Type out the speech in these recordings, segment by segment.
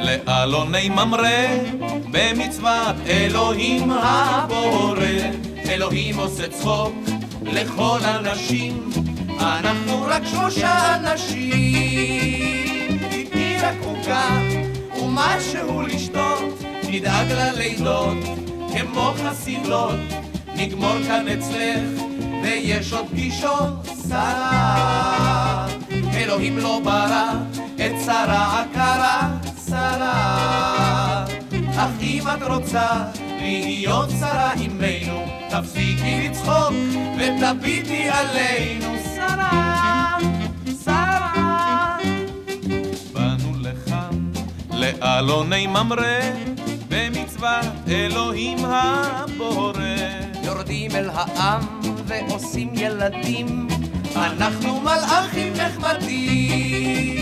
לאלוני ממרא, במצוות אלוהים הבורא. אלוהים עושה צחוק לכל הנשים, אנחנו רק שלושה אנשים. תתני רק עוגה ומשהו לשתות, נדאג ללילות כמו חסידות, נגמור כאן אצלך ויש עוד פגישות, שרה. אלוהים לא ברא את שרה עקרה, שרה. אך אם את רוצה להיות שרה עמנו, תפסיקי לצחוק ותביטי עלינו, שרה, שרה. באנו לכאן לאלוני ממרא, במצוות אלוהים הבורא. יורדים אל העם ועושים ילדים, אנחנו מלאכים נחמדים,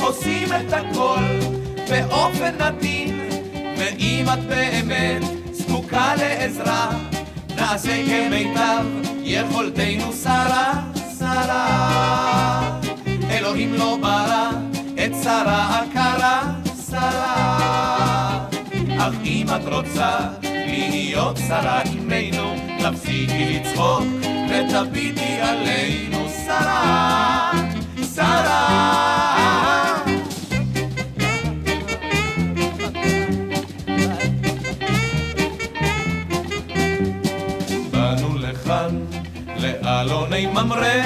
עושים את הכל באופן עדין, ואם את באמת זקוקה לעזרה, נעשה כמיטב יכולתנו שרה, שרה. אלוהים לא ברא את שרה עקרה, שרה. אך אם את רוצה להיות שרה עמנו, תפסיקי לצחוק ותביטי עלינו, שרה, שרה. לאלוני ממרא,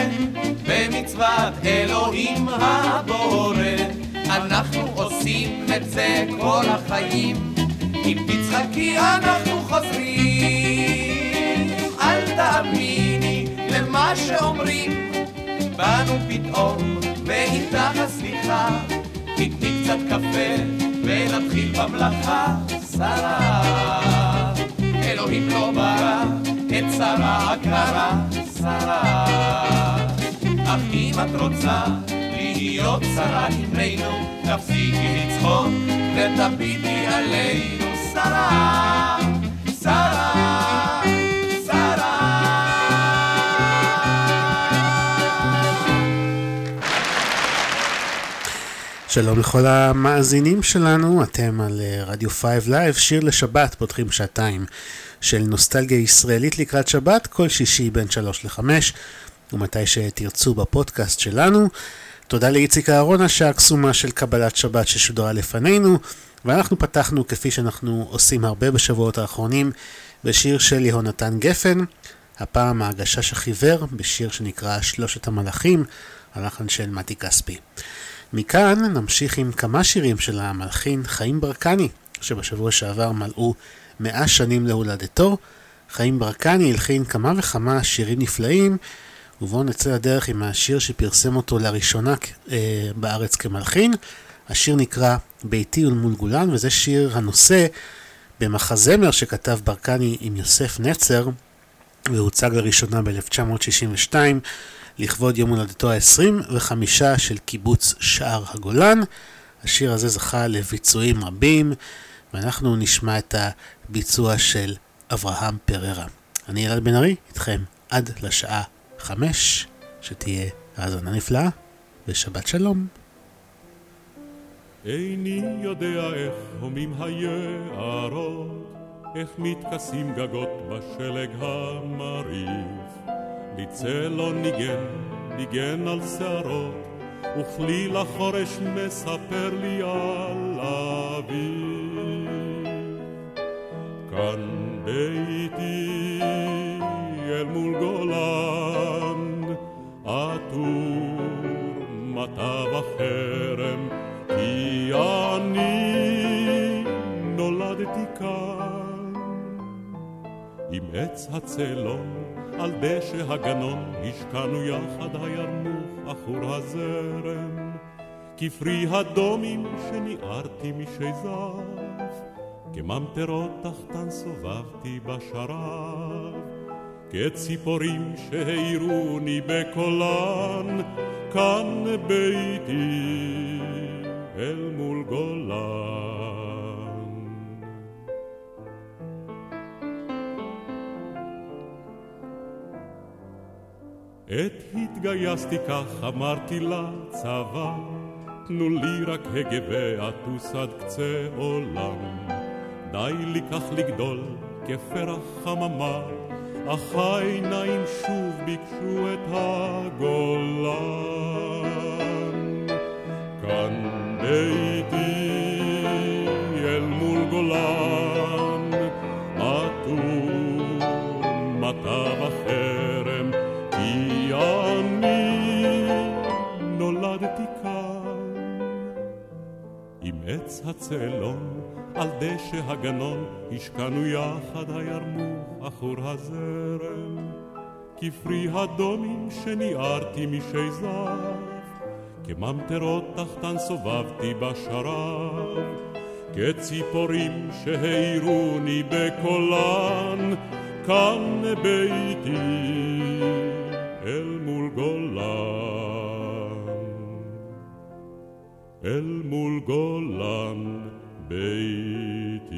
במצוות אלוהים הבורא. אנחנו עושים את זה כל החיים, אם תצחקי אנחנו חוזרים. אל תאמיני למה שאומרים, באנו פתאום ואיתך הסליחה. תתני קצת קפה ונתחיל במלאכה, שרה. אלוהים לא ברא את שרה עקרה, שרה. אך אם את רוצה להיות שרה עמנו, תפסיקי לצחוק ותביטי עלינו, שרה, שרה. שלום לכל המאזינים שלנו, אתם על רדיו 5 Live, שיר לשבת, פותחים שעתיים של נוסטלגיה ישראלית לקראת שבת, כל שישי בין 3 ל-5, ומתי שתרצו בפודקאסט שלנו. תודה לאיציק אהרון, השעה הקסומה של קבלת שבת ששודרה לפנינו, ואנחנו פתחנו, כפי שאנחנו עושים הרבה בשבועות האחרונים, בשיר של יהונתן גפן, הפעם ההגשש החיוור, בשיר שנקרא שלושת המלאכים, הלחן של מתי כספי. מכאן נמשיך עם כמה שירים של המלחין חיים ברקני, שבשבוע שעבר מלאו מאה שנים להולדתו. חיים ברקני הלחין כמה וכמה שירים נפלאים, ובואו נצא לדרך עם השיר שפרסם אותו לראשונה אה, בארץ כמלחין. השיר נקרא ביתי ולמול גולן, וזה שיר הנושא במחזמר שכתב ברקני עם יוסף נצר, והוצג לראשונה ב-1962. לכבוד יום הולדתו ה-25 של קיבוץ שער הגולן. השיר הזה זכה לביצועים רבים, ואנחנו נשמע את הביצוע של אברהם פררה. אני אלעד בן ארי, איתכם עד לשעה חמש, שתהיה האזנה נפלאה, ושבת שלום. איני יודע איך הומים היערות, איך מתכסים גגות בשלג המרהיב. לי צלון ניגן, ניגן על שערות, וכליל החורש מספר לי על אביב. כאן ביתי אל מול גולן עטור מטה החרם כי אני נולדתי כאן עם עץ הצלון על דשא הגנון השקענו יחד הירמוך עכור הזרם כפרי הדומים שניערתי משי זר כממטרות תחתן סובבתי בשרב, כציפורים שהעירוני בקולן, כאן ביתי אל מול גולן. עת התגייסתי כך אמרתי לצבא, תנו לי רק הגה ואטוס עד קצה עולם. די לי כך לגדול כפרח חממה, אך העיניים שוב ביקשו את הגולן. כאן ביתי אל מול גולן, עטור מטר החרם, כי אני נולדתי כאן עם עץ הצלון. על דשא הגנון השקענו יחד הירמוך אחור הזרם. כפרי הדומים שניערתי משיזר, כממטרות תחתן סובבתי בשרב, כציפורים שהעירוני בקולן, כאן ביתי אל מול גולן. אל מול גולן Beit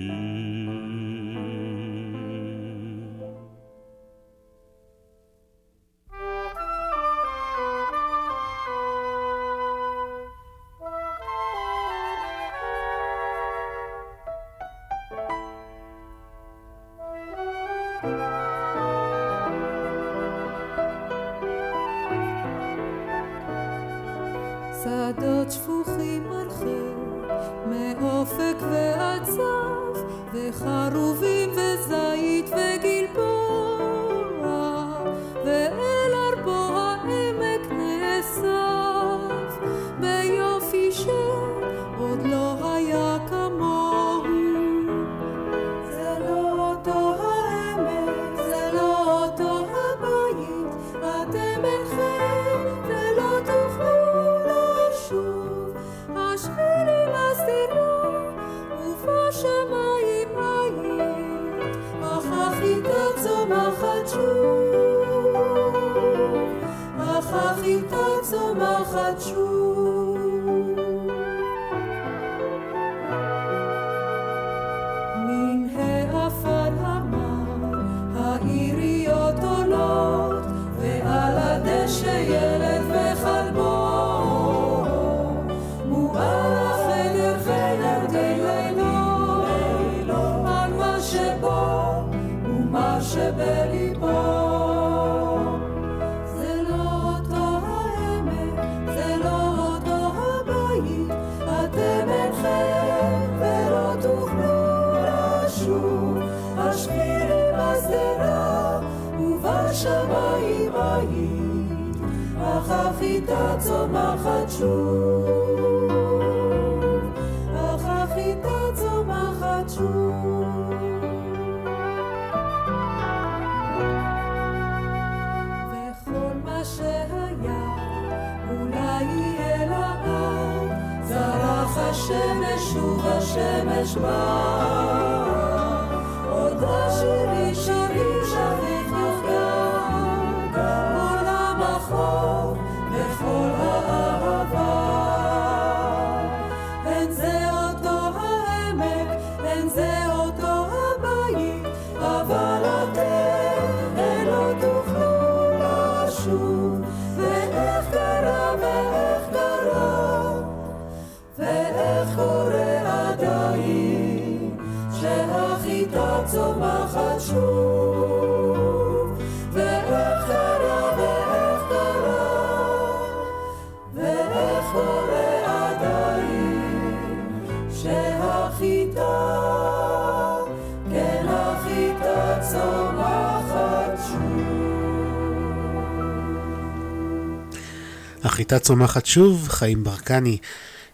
הייתה צומחת שוב, חיים ברקני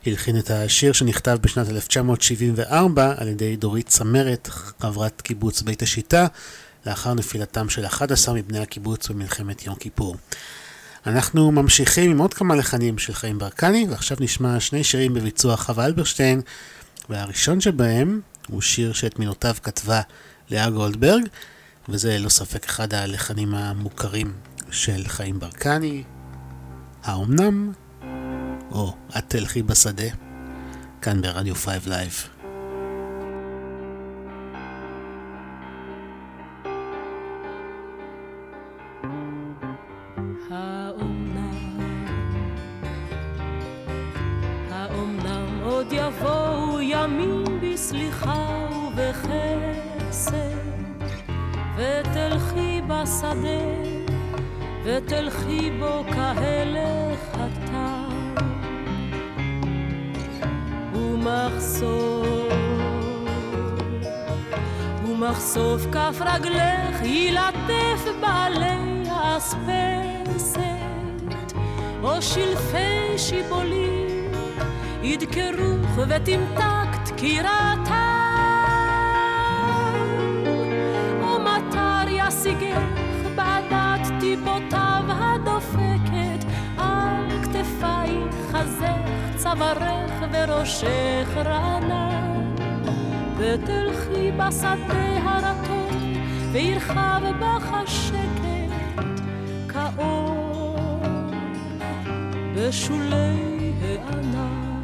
הלחין את השיר שנכתב בשנת 1974 על ידי דורית צמרת, חברת קיבוץ בית השיטה, לאחר נפילתם של 11 מבני הקיבוץ במלחמת יום כיפור. אנחנו ממשיכים עם עוד כמה לחנים של חיים ברקני, ועכשיו נשמע שני שירים בביצוע חווה אלברשטיין, והראשון שבהם הוא שיר שאת מילותיו כתבה לאה גולדברג, וזה ללא ספק אחד הלחנים המוכרים של חיים ברקני, האומנם? או את תלכי בשדה, כאן ברדיו 5 Live. רגלך ילטף בעלי האספסת, או שלפי שיבולים ידקרוך ותמתק דקירתה ומטר ישיגך בעדת טיפותיו הדופקת על כתפייך חזך צווארך וראשך רענן. ותלכי בשדה הרטון וירחב בך השקט כאור בשולי הענן.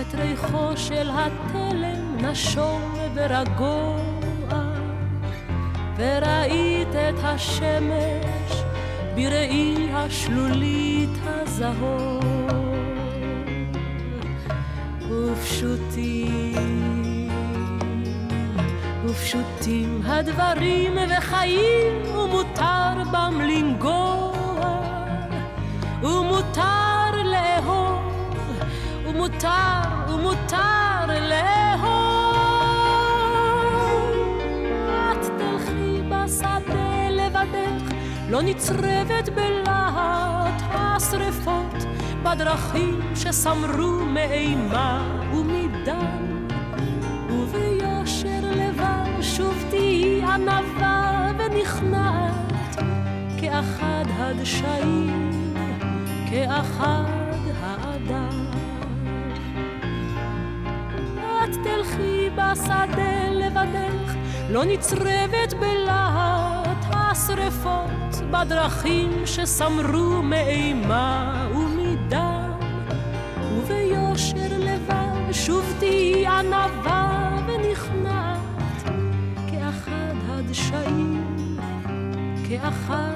את ריחו של התלם נשום ורגוע, וראית את השמש בראי השלולית הזהור. ופשוטים, ופשוטים הדברים וחיים, ומותר בם לנגוע, ומותר לאהוב, ומותר ומותר לאהוב. את תלכי לא נצרבת בלהט השרפות, בדרכים שסמרו מאימה ומדם. וביושר לבב שוב תהי ענווה ונכנעת, כאחד הדשאים, כאחד תלכי בשדה לבדך, לא נצרבת בלהט השרפות, בדרכים שסמרו מאימה ומדם, וביושר לבב שוב תהי ענווה ונכנעת, כאחד הדשאים, כאחד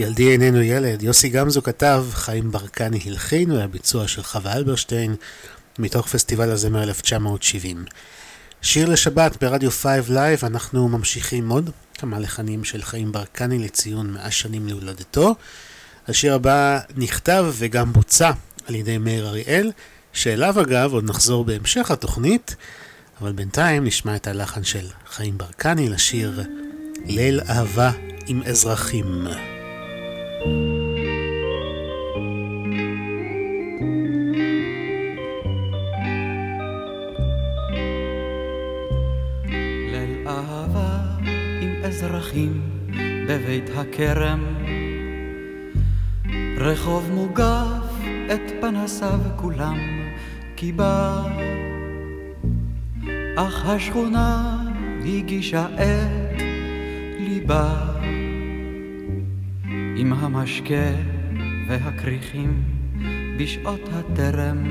ילדי איננו ילד, יוסי גמזו כתב, חיים ברקני הלחין, והביצוע של חווה אלברשטיין, מתוך פסטיבל הזמר 1970. שיר לשבת ברדיו 5 Live, אנחנו ממשיכים עוד כמה לחנים של חיים ברקני לציון 100 שנים להולדתו. השיר הבא נכתב וגם בוצע על ידי מאיר אריאל, שאליו אגב עוד נחזור בהמשך התוכנית, אבל בינתיים נשמע את הלחן של חיים ברקני לשיר ליל אהבה עם אזרחים. בבית הכרם. רחוב מוגף את פנסיו כולם קיבה אך השכונה הגישה את ליבה עם המשקה והכריכים בשעות הטרם.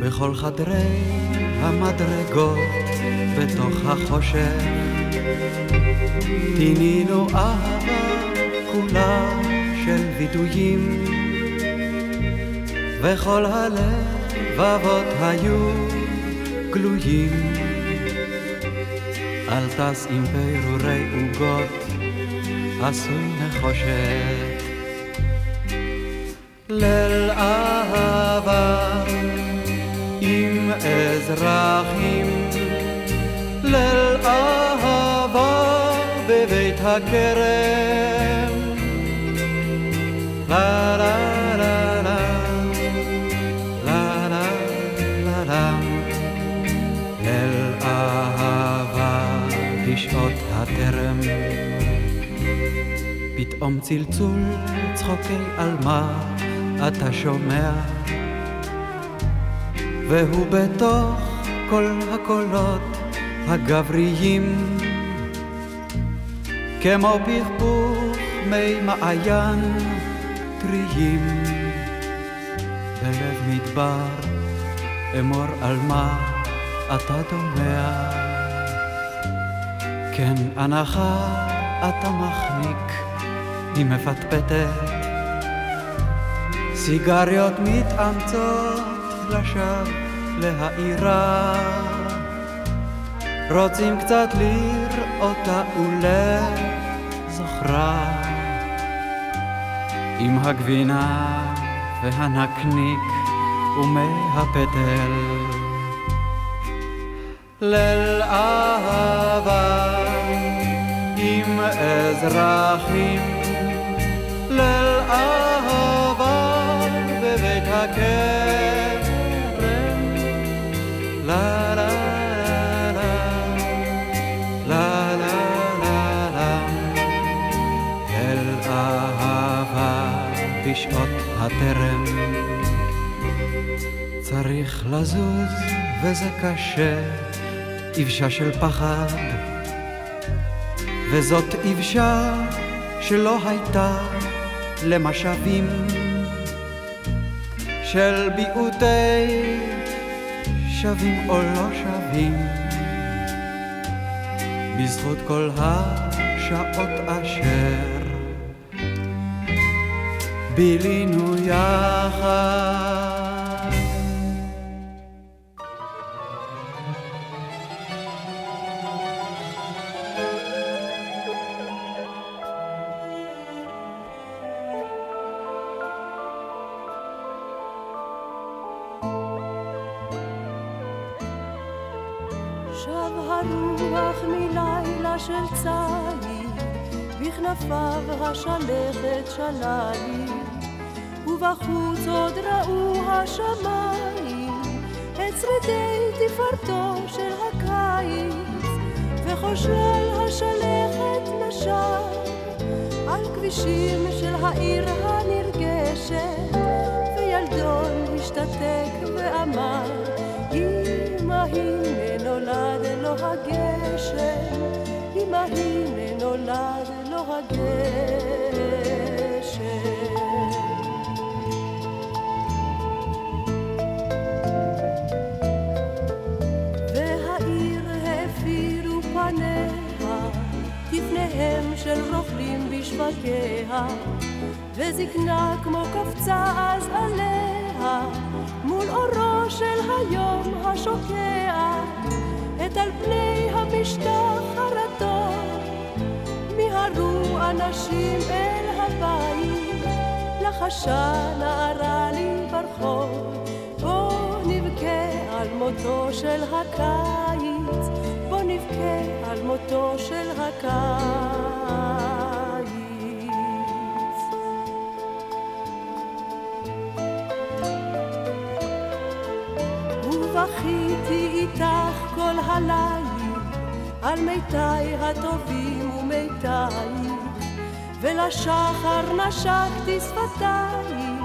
בכל חדרי המדרגות בתוך החושך טינינו אהבה כולה של וידויים וכל הלבבות היו גלויים אל טס עם פירורי עוגות עשוי נחושת. ליל אהבה עם אזרחים, ליל אהבה בבית הכרם. לה לה פתאום צלצול צחוקי על מה אתה שומע? והוא בתוך כל הקולות הגבריים. כמו פכפוך מי מעיין טריים. בלב מדבר אמור על מה אתה דומע? כן הנחה אתה מחניק היא מפטפטת, סיגריות מתאמצות לשווא להעירה, רוצים קצת לראותה ולזוכרה, עם הגבינה והנקניק ומהפטל. ליל אהבה עם אזרחים ליל אהבה בבית אהבה בשעות הטרם צריך לזוז וזה קשה יבשה של פחד וזאת יבשה שלא הייתה למשאבים של ביעוטי שווים או לא שווים. בזכות כל השעות אשר בילינו יחד שלל, ובחוץ עוד ראו השמיים את שרידי תפארתו של הקיץ, וכל שלל השלכת נשר על כבישים של העיר הנרגשת, וילדון השתתק ואמר, אמא הנה נולד לו הגשם אמא הנה נולד לו הגשם. בשוקיה, וזקנה כמו קפצה אז עליה, מול אורו של היום השוקע. את על פני המשטח הרטוב, מיהרו אנשים אל הבית, לחשה נערה לי ברחוב, בוא נבכה על מותו של הקיץ, בוא נבכה על מותו של הקיץ. בכיתי איתך כל הליל על מיתי הטובים ומיתייך ולשחר נשקתי שפתייך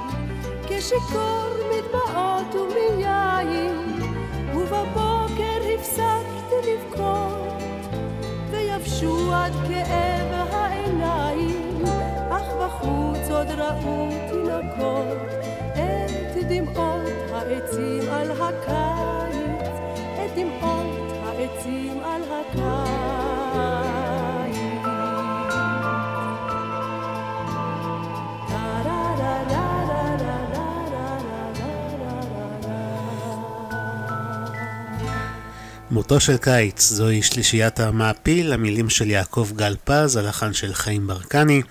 כשיכור מדמעות ומיין ובבוקר הפסקתי לבכות ויבשו עד כאב העיניים. אך בחוץ עוד ראו תינוקות דמעות העצים על הקיץ, את דמעות העצים על הקיץ. מותו של קיץ, זוהי שלישיית המעפיל, המילים של יעקב גל פז, הלחן של חיים ברקני,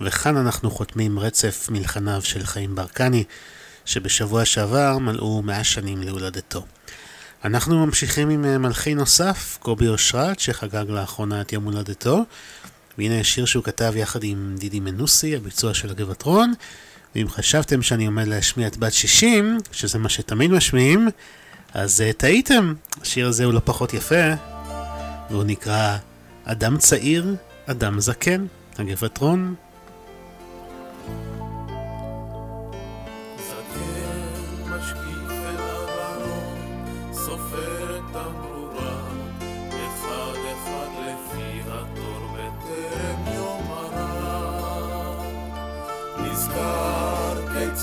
וכאן אנחנו חותמים רצף מלחניו של חיים ברקני, שבשבוע שעבר מלאו מאה שנים להולדתו. אנחנו ממשיכים עם אה, מלחי נוסף, קובי אושרת, שחגג לאחרונה את יום הולדתו, והנה שיר שהוא כתב יחד עם דידי מנוסי, הביצוע של הגבעטרון, ואם חשבתם שאני עומד להשמיע את בת 60, שזה מה שתמיד משמיעים, אז uh, טעיתם, השיר הזה הוא לא פחות יפה, והוא נקרא אדם צעיר, אדם זקן, הגבעטרון,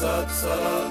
Salaam.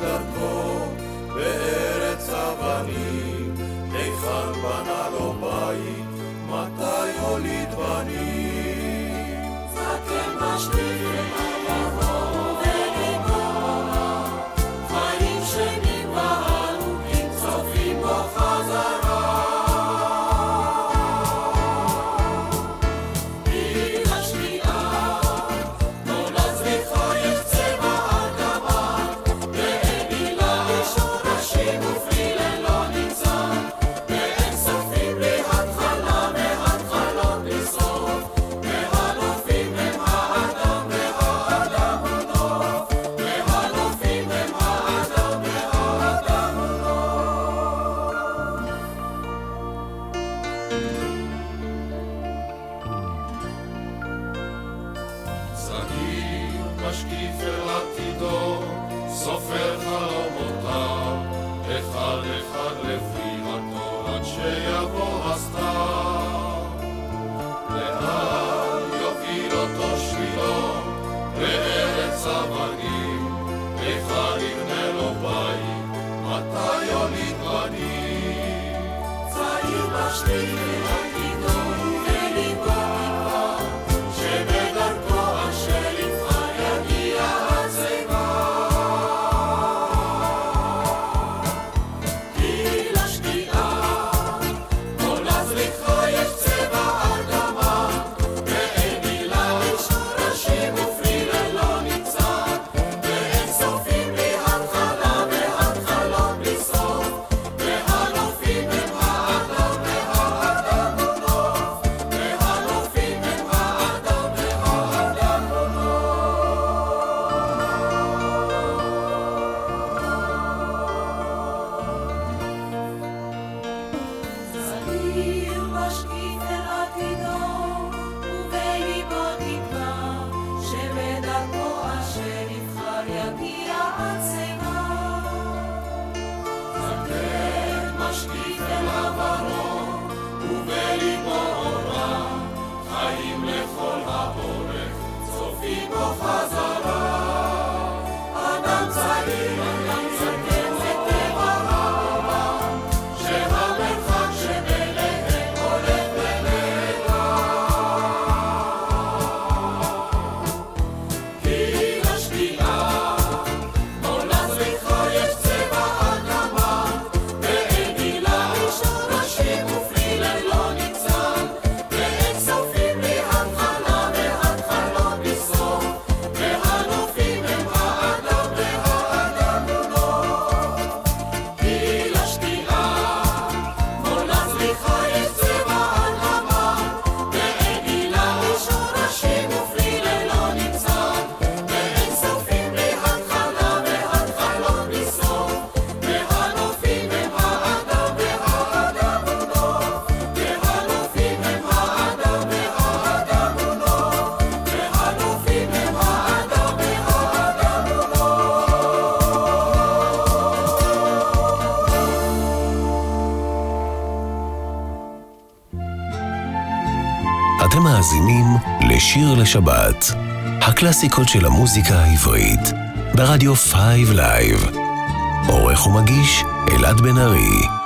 לשבת, הקלאסיקות של המוזיקה העברית, ברדיו 5 Live. עורך ומגיש אלעד בן ארי.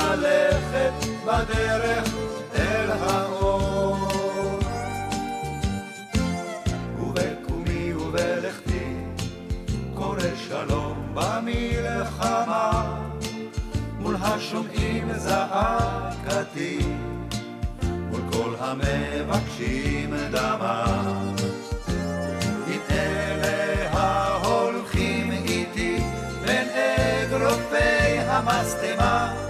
ללכת בדרך אל האור. ובקומי ובלכתי קורא שלום במלחמה, מול השומעים זעקתי, מול כל המבקשים דמה. עם אלה ההולכים איתי בין אגרופי המשטמה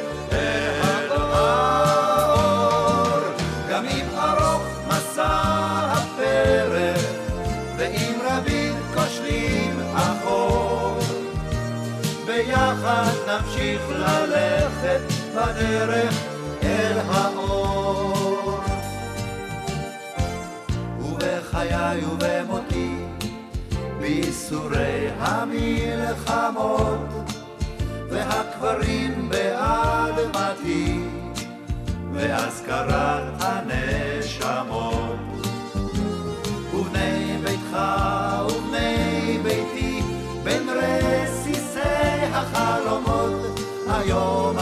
בדרך אל האור. ובחיי ובמותי, בייסורי המלחמות, והקברים באדמתי, ואזכרת הנשמות. ובני ביתך ובני ביתי, בין רסיסי החלומות, היום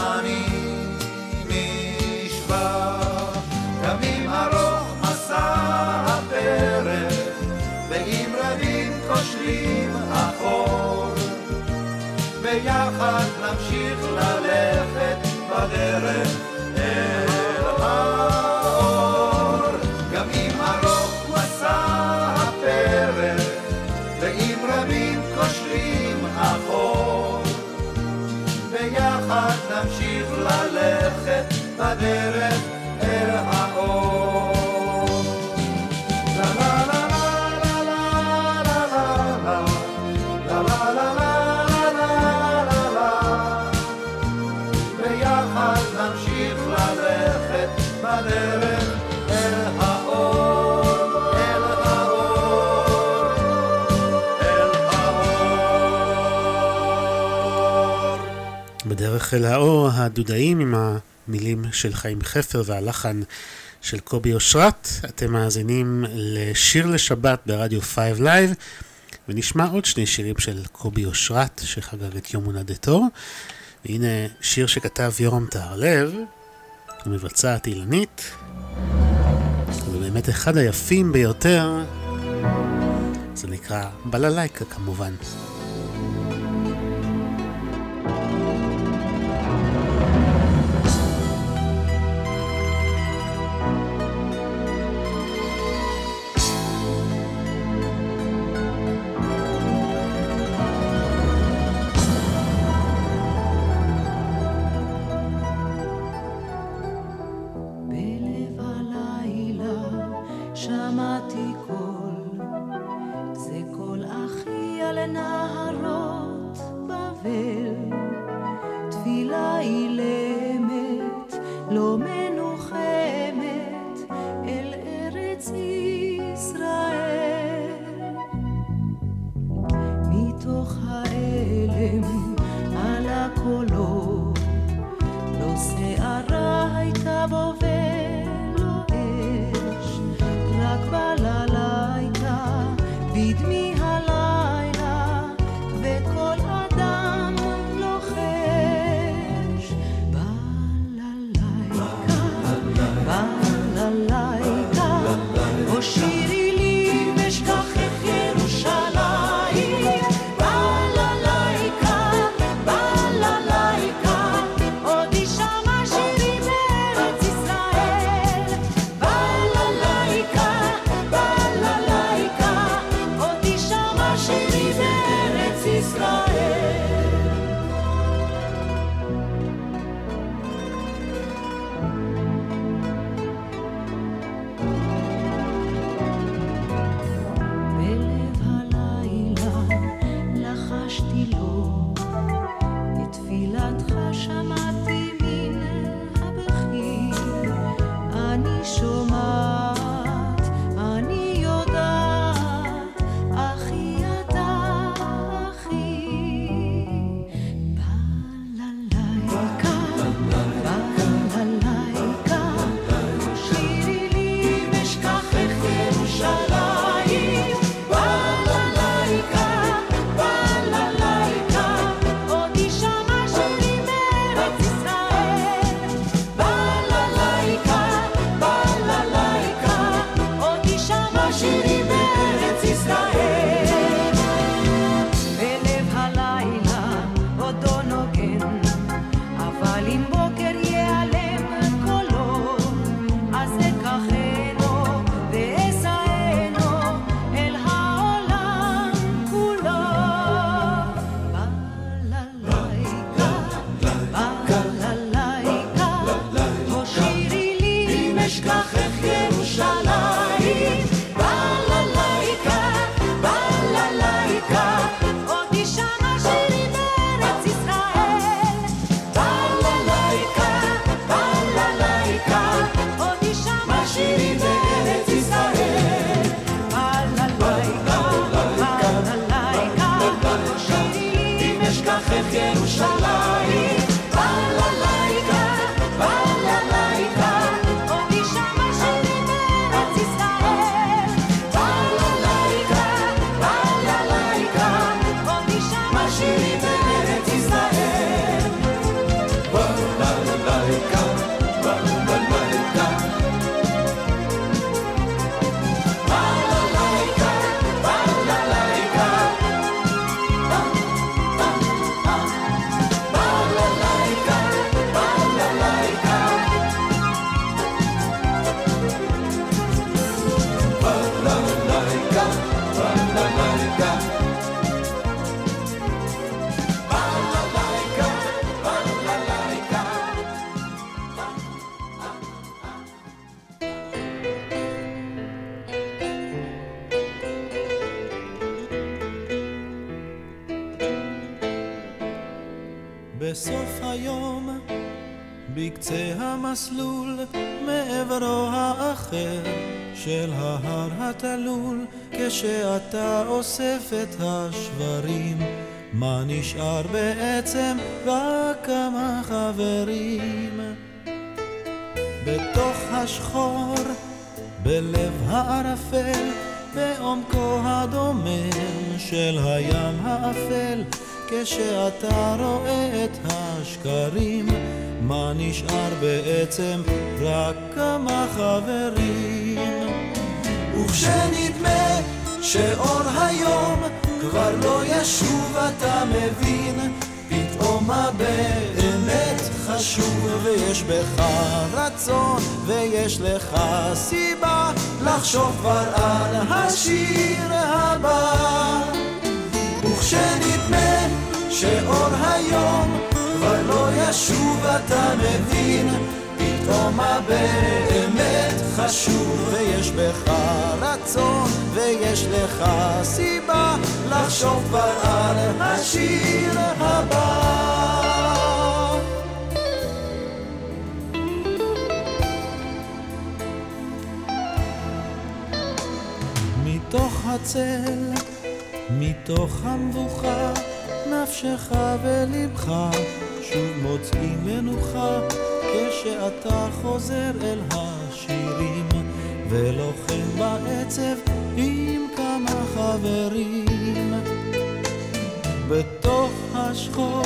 ביחד נמשיך ללכת בדרך האור, הדודאים עם המילים של חיים חפר והלחן של קובי אושרת. אתם מאזינים לשיר לשבת ברדיו 5 Live, ונשמע עוד שני שירים של קובי אושרת שחגג את יום הולדתו. והנה שיר שכתב יורם טהרלב, ומבצעת אילנית, ובאמת אחד היפים ביותר, זה נקרא בללייקה כמובן. בקצה המסלול, מעברו האחר של ההר התלול, כשאתה אוסף את השברים, מה נשאר בעצם? רק כמה חברים. בתוך השחור, בלב הערפל, בעומקו הדומם של הים האפל, כשאתה רואה את השקרים, מה נשאר בעצם? רק כמה חברים. וכשנדמה שאור היום כבר לא ישוב, אתה מבין פתאום מה באמת חשוב, ויש בך רצון, ויש לך סיבה לחשוב כבר על השיר הבא. וכשנדמה שאור היום כבר לא ישוב, אתה מבין פתאום מה באמת חשוב, ויש בך רצון, ויש לך סיבה לחשוב כבר על השיר הבא. מתוך הצל, מתוך המבוכה, נפשך ולבך שוב מוצאים מנוחה, כשאתה חוזר אל השירים, ולוחם בעצב עם כמה חברים. בתוך השחור,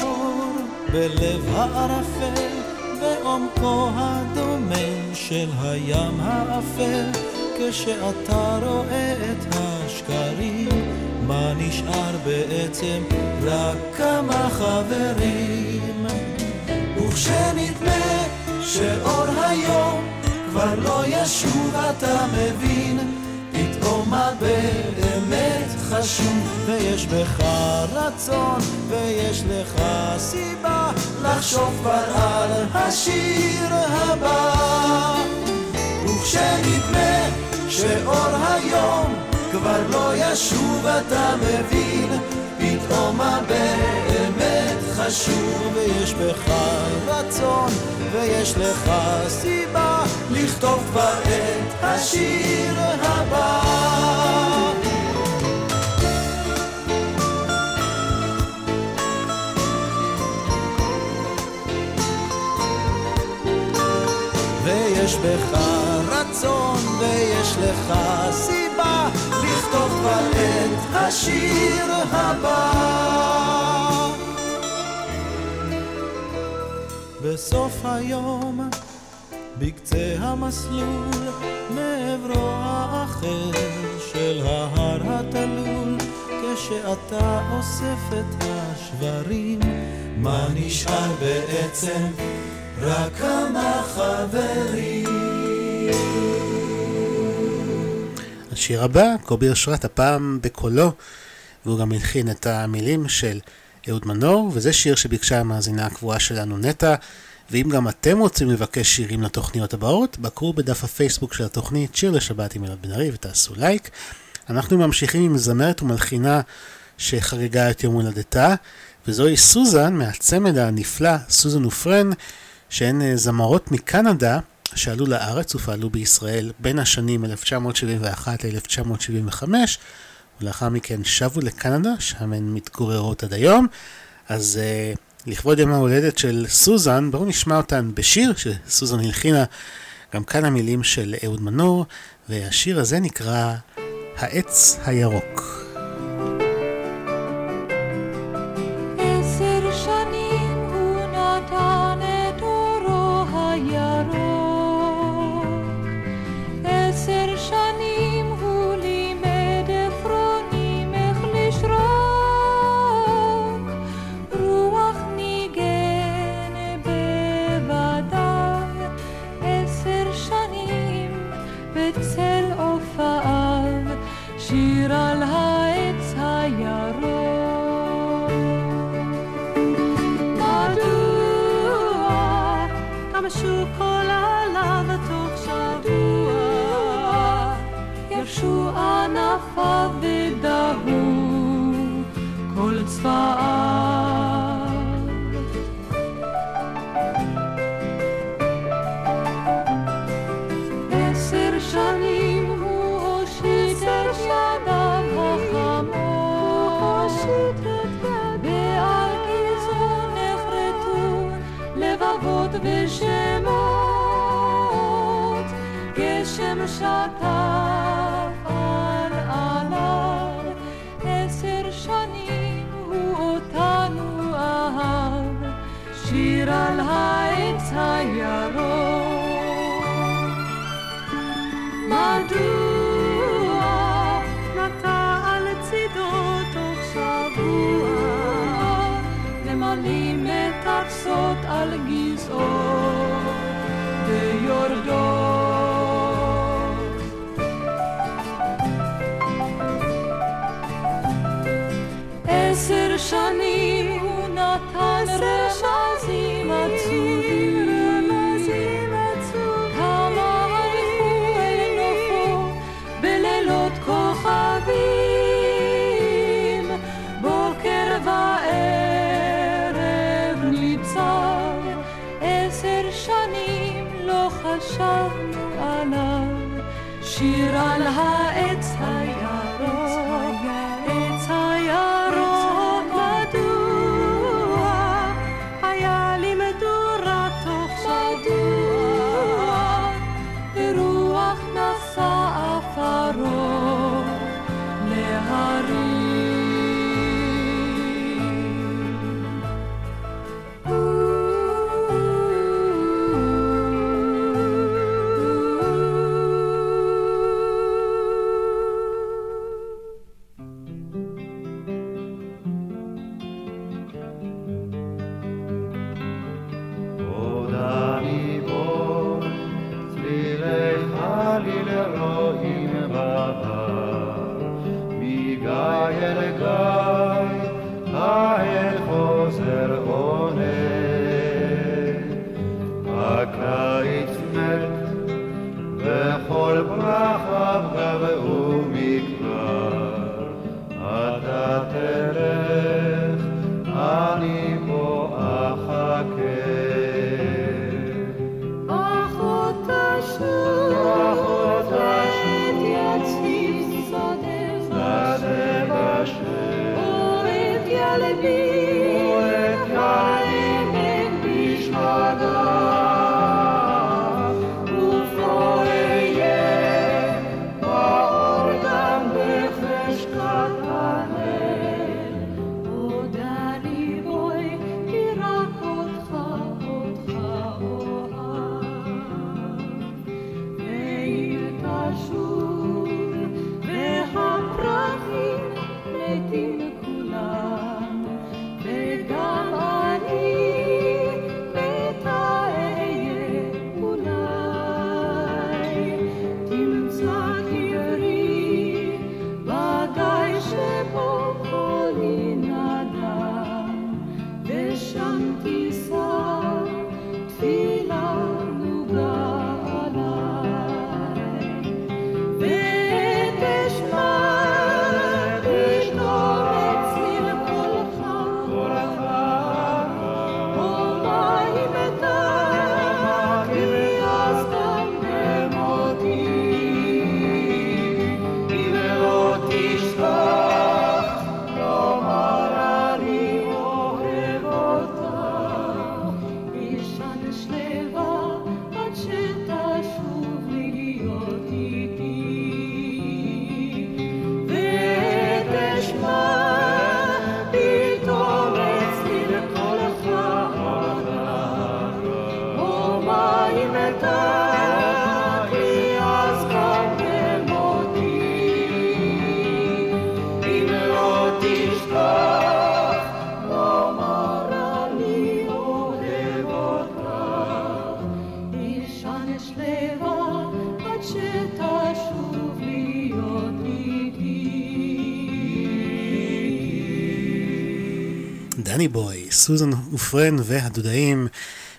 בלב הערפל, בעומקו הדומם של הים האפל, כשאתה רואה את השקרים, מה נשאר בעצם? רק כמה חברים. וכשנדמה שאור היום כבר לא ישוב, אתה מבין פתאום מה באמת חשוב, ויש בך רצון, ויש לך סיבה לחשוב כבר על השיר הבא. וכשנדמה שאור היום כבר לא ישוב, אתה מבין פתאום מה באמת חשוב, ויש בך רצון, ויש לך סיבה לכתוב כבר את השיר הבא. ויש בך רצון ויש לך סיבה כבר את השיר הבא. בסוף היום, בקצה המסלול, מעברו האחר של ההר התלול, כשאתה אוסף את השברים, מה נשאר בעצם? רק כמה חברים. השיר הבא, קובי אושרת, הפעם בקולו, והוא גם הלחין את המילים של אהוד מנור, וזה שיר שביקשה המאזינה הקבועה שלנו נטע, ואם גם אתם רוצים לבקש שירים לתוכניות הבאות, בקרו בדף הפייסבוק של התוכנית שיר לשבת עם אלעד בן ארי ותעשו לייק. אנחנו ממשיכים עם זמרת ומלחינה שחגגה את יום הולדתה, וזוהי סוזן מהצמד הנפלא, סוזן ופרן, שהן זמרות מקנדה שעלו לארץ ופעלו בישראל בין השנים 1971 ל-1975, ולאחר מכן שבו לקנדה, שם הן מתגוררות עד היום. אז uh, לכבוד יום ההולדת של סוזן, בואו נשמע אותן בשיר שסוזן הלחינה, גם כאן המילים של אהוד מנור, והשיר הזה נקרא העץ הירוק. סוזן ופרן והדודאים,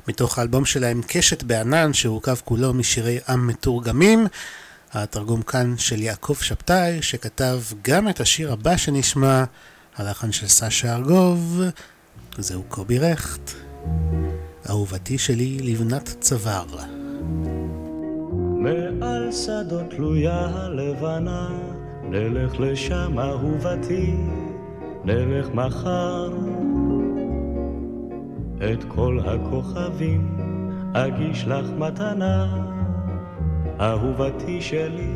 מתוך האלבום שלהם קשת בענן, שהורכב כולו משירי עם מתורגמים. התרגום כאן של יעקב שבתאי, שכתב גם את השיר הבא שנשמע, הלחן של סשה ארגוב, זהו קובי רכט. אהובתי שלי לבנת צוואר. מעל שדות תלויה הלבנה, נלך לשם אהובתי, נלך מחר. את כל הכוכבים אגיש לך מתנה, אהובתי שלי,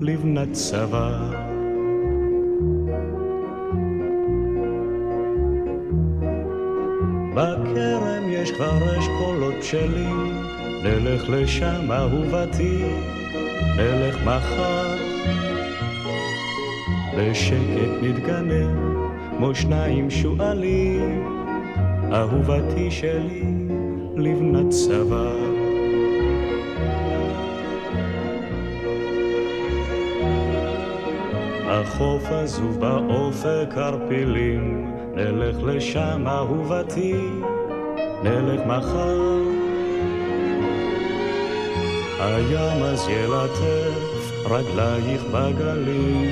לבנת צבא. בכרם יש כבר אשכולות שלי, נלך לשם אהובתי, נלך מחר. בשקט נתגנב, כמו שניים שועלים. אהובתי שלי, לבנת צבא. החוף עזוב באופק ערפילים, נלך לשם אהובתי, נלך מחר. הים אז ילטף רגלייך בגלים,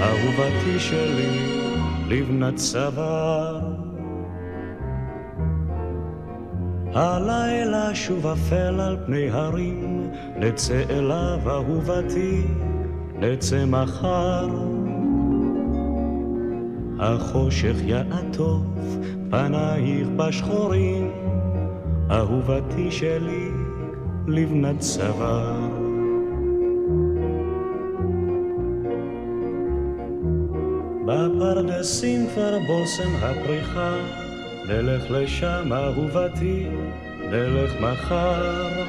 אהובתי שלי, לבנת צוואר. הלילה שוב אפל על פני הרים, נצא אליו אהובתי, נצא מחר. החושך יעטוף פנייך בשחורים, אהובתי שלי, לבנת צוואר. בפרדסים כבר בושם הפריחה, נלך לשם אהובתי, נלך מחר.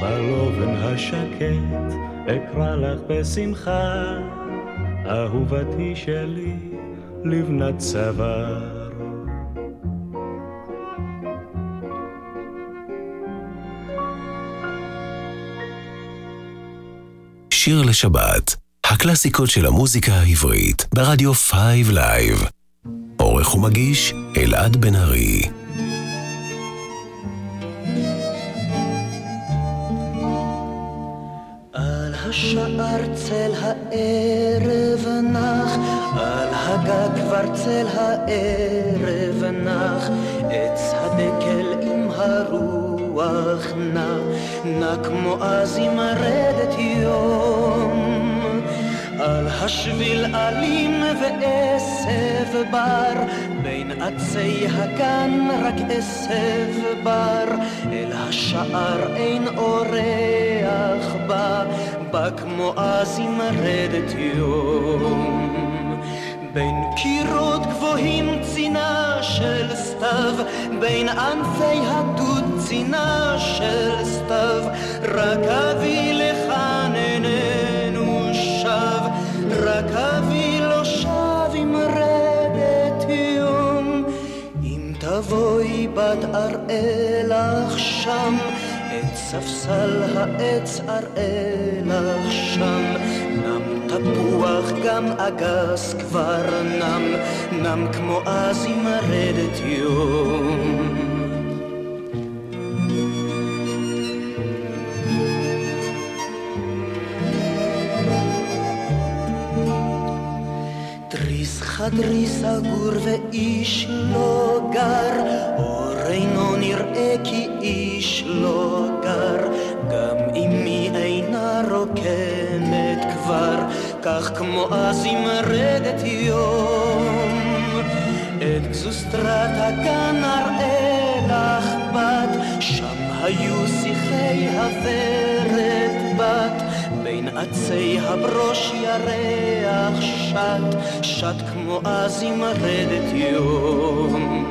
בלובן השקט אקרא לך בשמחה, אהובתי שלי, לבנת צוואר. שיר לשבת, הקלאסיקות של המוזיקה העברית, ברדיו 5 Live. עורך ומגיש, אלעד בן ארי. השער צל הערב נח, על הגג כבר צל הערב נח, עץ הדקל עם הרוח נע, נע כמו אז עם רדת יום. על השביל אלים ועשב בר, בין עצי הגן רק עשב בר, אל השער אין אורח בא, בא כמו אז עם רדת יום. בין קירות גבוהים צינה של סתיו, בין ענפי הדוד צינה של סתיו, רק אביא לכאן רק אביא לא שב עם רדת יום. אם תבואי בת אראה לך שם, את ספסל העץ אראה לך שם. נם תפוח גם אגס כבר נם, נם כמו אז עם רדת יום. חדרי סגור ואיש לא גר, אור אינו נראה כי איש לא גר, גם אמי אינה רוקמת כבר, כך כמו אז עם רדת יום. את גזוסטרת הגן אראה לך בת, שם היו שיחי הוורת בת, בין עצי הברוש ירח שט, שט כמו אז עם רדת יום.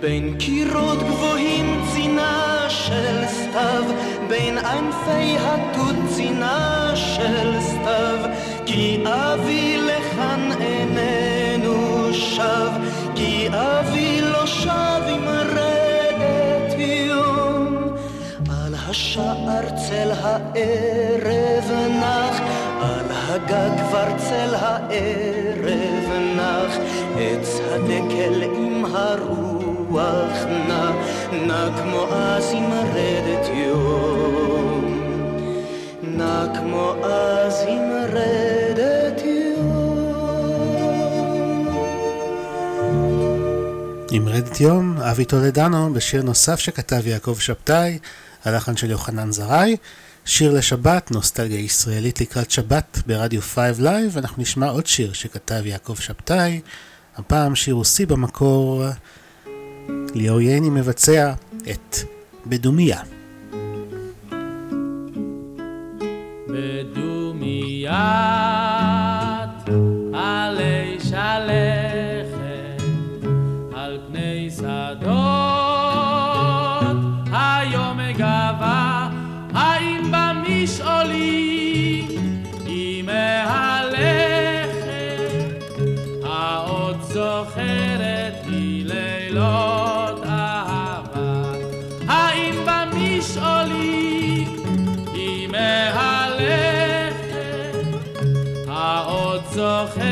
בין קירות גבוהים צינה של סתיו, בין ענפי התות צינה של סתיו, כי אבי לכאן איננו שב, כי אבי לא שב עם השער צל הערב נח, על הגג כבר צל הערב נח, עץ הדקל עם הרוח נע, נע כמו אז עם רדת יום. נע כמו אז עם רדת עם רדת יום, אבי טולדנו, בשיר נוסף שכתב יעקב שבתאי, הלחן של יוחנן זרעי, שיר לשבת, נוסטלגיה ישראלית לקראת שבת ברדיו 5 Live, אנחנו נשמע עוד שיר שכתב יעקב שבתאי, הפעם שיר רוסי במקור, ליאור ייני מבצע את בדומיה. בדומיית עלי שלכת noch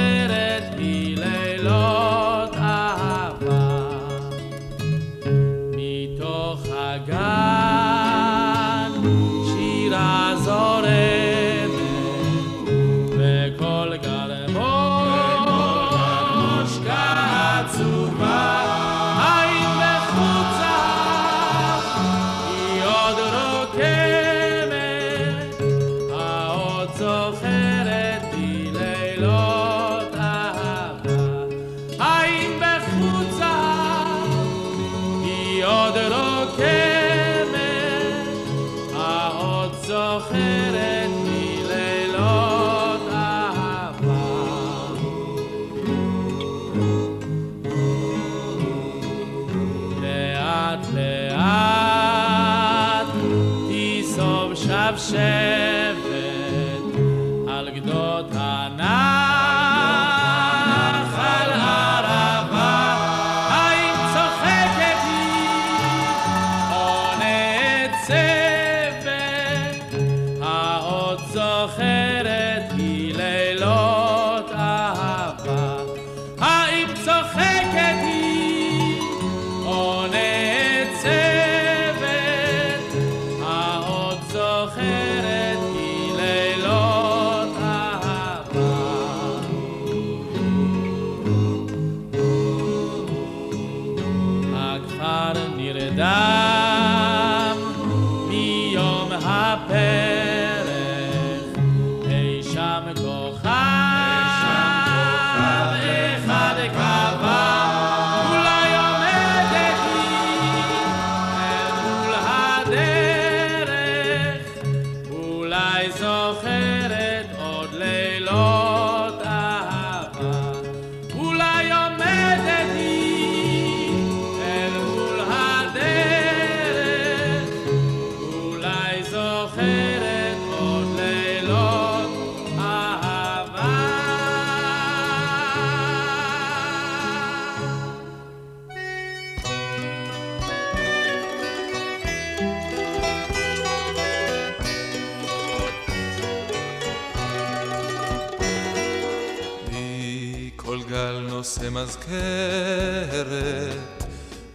מזכרת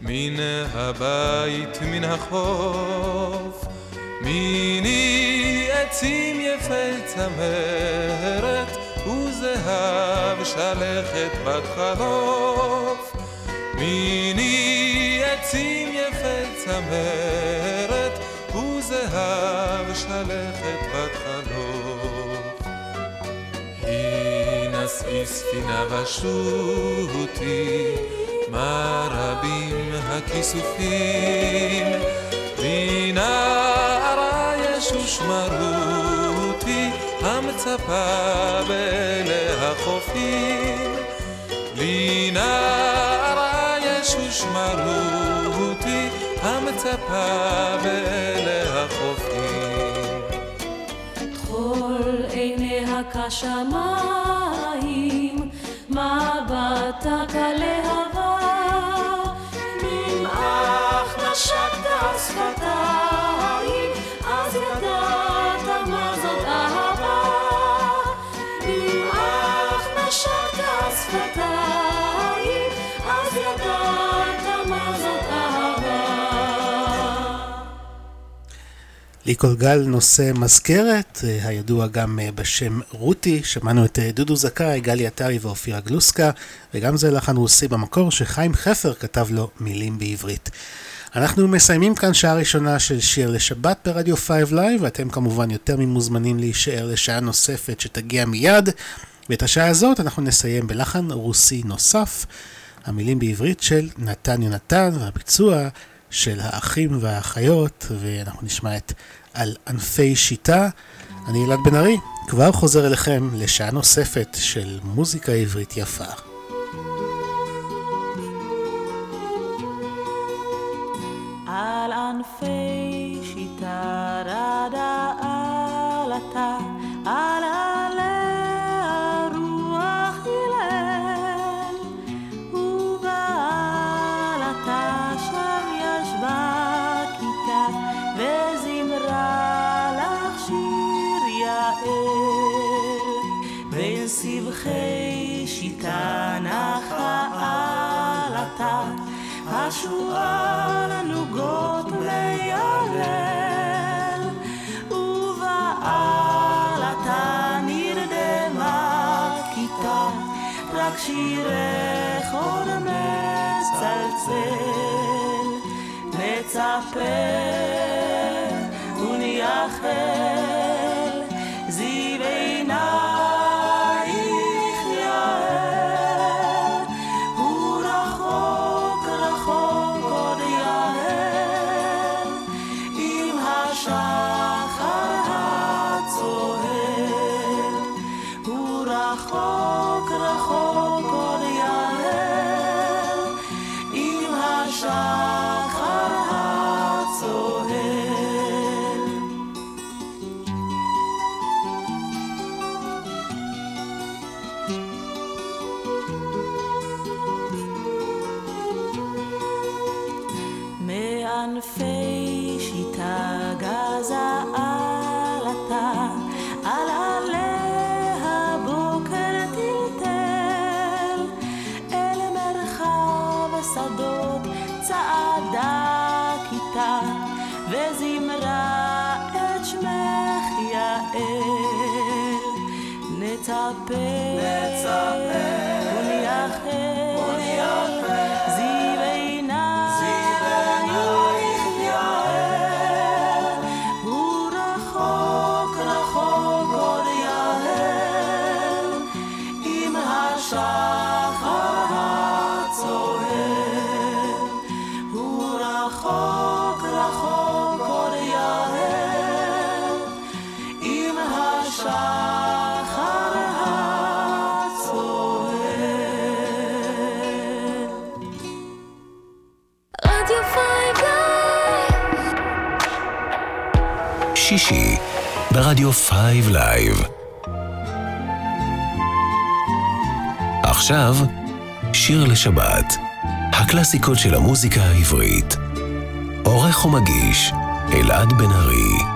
מן הבית מן החוף. מיני עצים יפי צמרת וזהב שלכת בת חלוף. מיני עצים יפי צמרת וזהב שלכת בת חלוף נשאי ספינה ושוטי, מה רבים הכיסופים, מנערה ישוש מרותי, המצפה בין החופים. לנערה ישוש מרותי, המצפה בין עיניה כשמיים, מבטה כלהבה. נמעך נשקת שפתיים, ליקול גל נושא מזכרת, אה, הידוע גם אה, בשם רותי, שמענו את אה, דודו זכאי, גלי עטרי ואופירה גלוסקה, וגם זה לחן רוסי במקור שחיים חפר כתב לו מילים בעברית. אנחנו מסיימים כאן שעה ראשונה של שיר לשבת ברדיו 5 Live, ואתם כמובן יותר ממוזמנים להישאר לשעה נוספת שתגיע מיד, ואת השעה הזאת אנחנו נסיים בלחן רוסי נוסף, המילים בעברית של נתן יונתן והביצוע של האחים והאחיות, ואנחנו נשמע את על ענפי שיטה. אני אלעד בן ארי, כבר חוזר אליכם לשעה נוספת של מוזיקה עברית יפה. על ענפי שיטה רדה על התא, על משהו רע לנוגות ולילל, ובעל נרדמה כיתה, רק שירך עוד מצלצל, מצפה ונייחל zimra et shmech ya'el רדיו Five Live. עכשיו, שיר לשבת, הקלאסיקות של המוזיקה העברית. עורך ומגיש, אלעד בן ארי.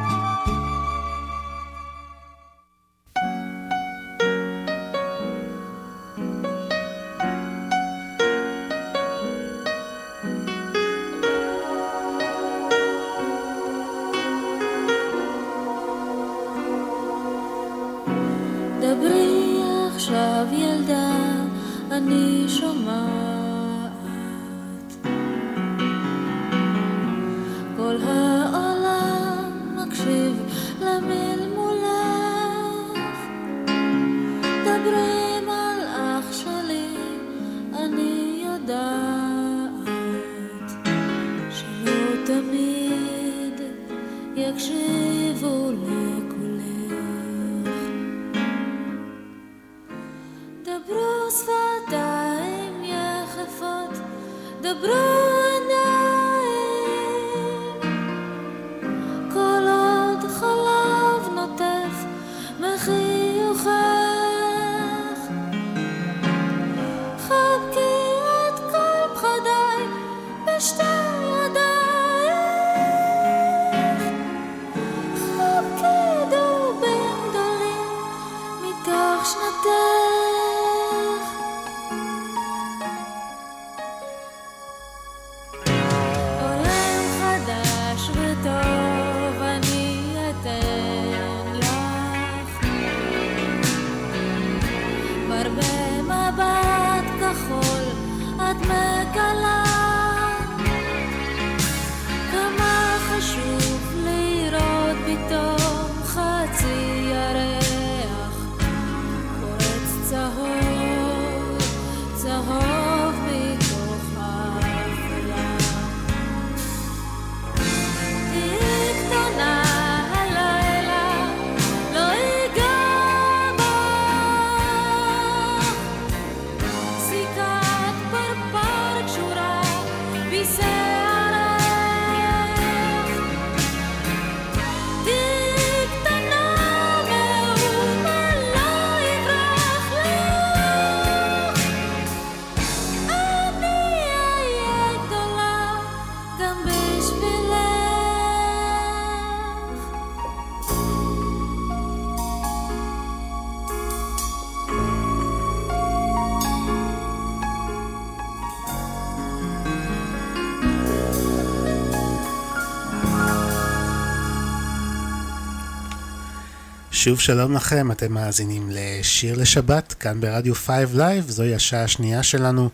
שוב שלום לכם, אתם מאזינים לשיר לשבת, כאן ברדיו 5 Live, זוהי השעה השנייה שלנו,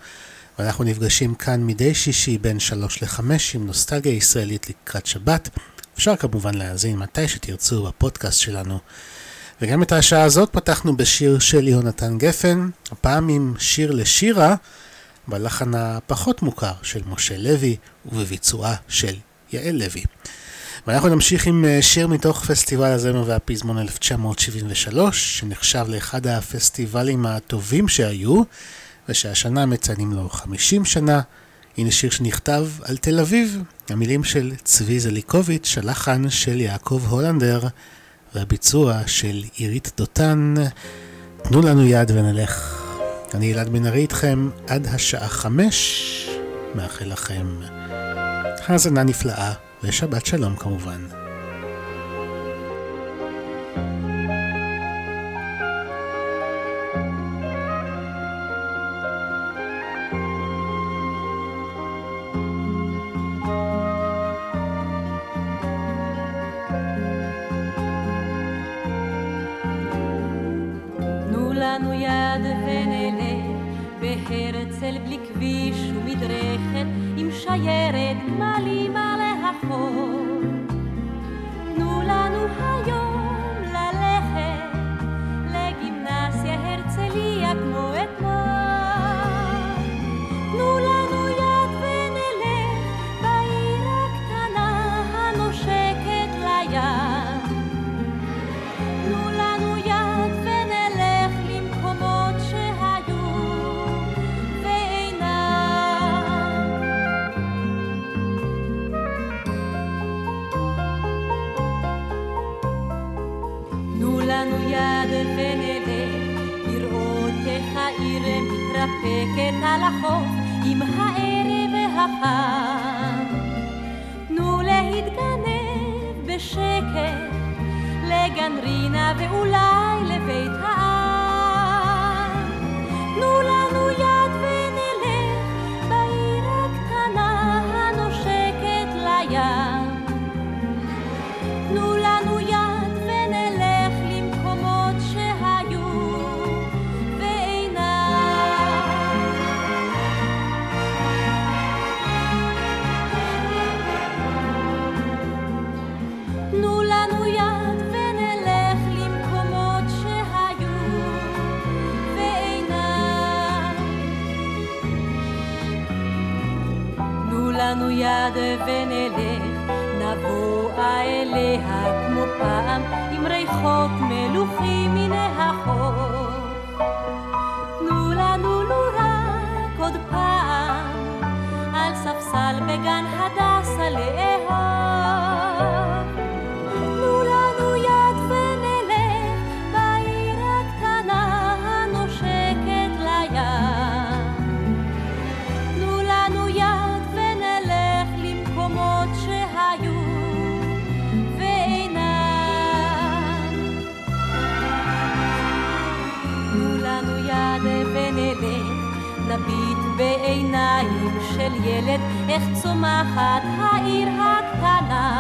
ואנחנו נפגשים כאן מדי שישי בין 3 ל-5 עם נוסטלגיה ישראלית לקראת שבת. אפשר כמובן להאזין מתי שתרצו בפודקאסט שלנו. וגם את השעה הזאת פתחנו בשיר של יהונתן גפן, הפעם עם שיר לשירה, בלחן הפחות מוכר של משה לוי ובביצועה של יעל לוי. ואנחנו נמשיך עם אה, שיר מתוך פסטיבל הזמר והפזמון 1973, שנחשב לאחד הפסטיבלים הטובים שהיו, ושהשנה מציינים לו 50 שנה. הנה שיר שנכתב על תל אביב, המילים של צבי זליקוביץ', הלחן של יעקב הולנדר, והביצוע של עירית דותן. תנו לנו יד ונלך. אני אלעד בן ארי איתכם עד השעה חמש. מאחל לכם האזנה נפלאה. ושבת שלום כמובן. בהרצל בלי כביש ומדרכת עם שיירת גמלים החול. תנו לנו היום מתרפקת על החוף עם הערב החם. תנו להתגנב בשקט לגן רינה ואולי לבית העם. תנו לנו לנו יד ונלך, נבואה אליה כמו פעם, עם ריחות מלוכים מן החוף. תנו לנו לו רק עוד פעם, על ספסל בגן הדסה לאהוב. של ילד, איך צומחת העיר הקטנה.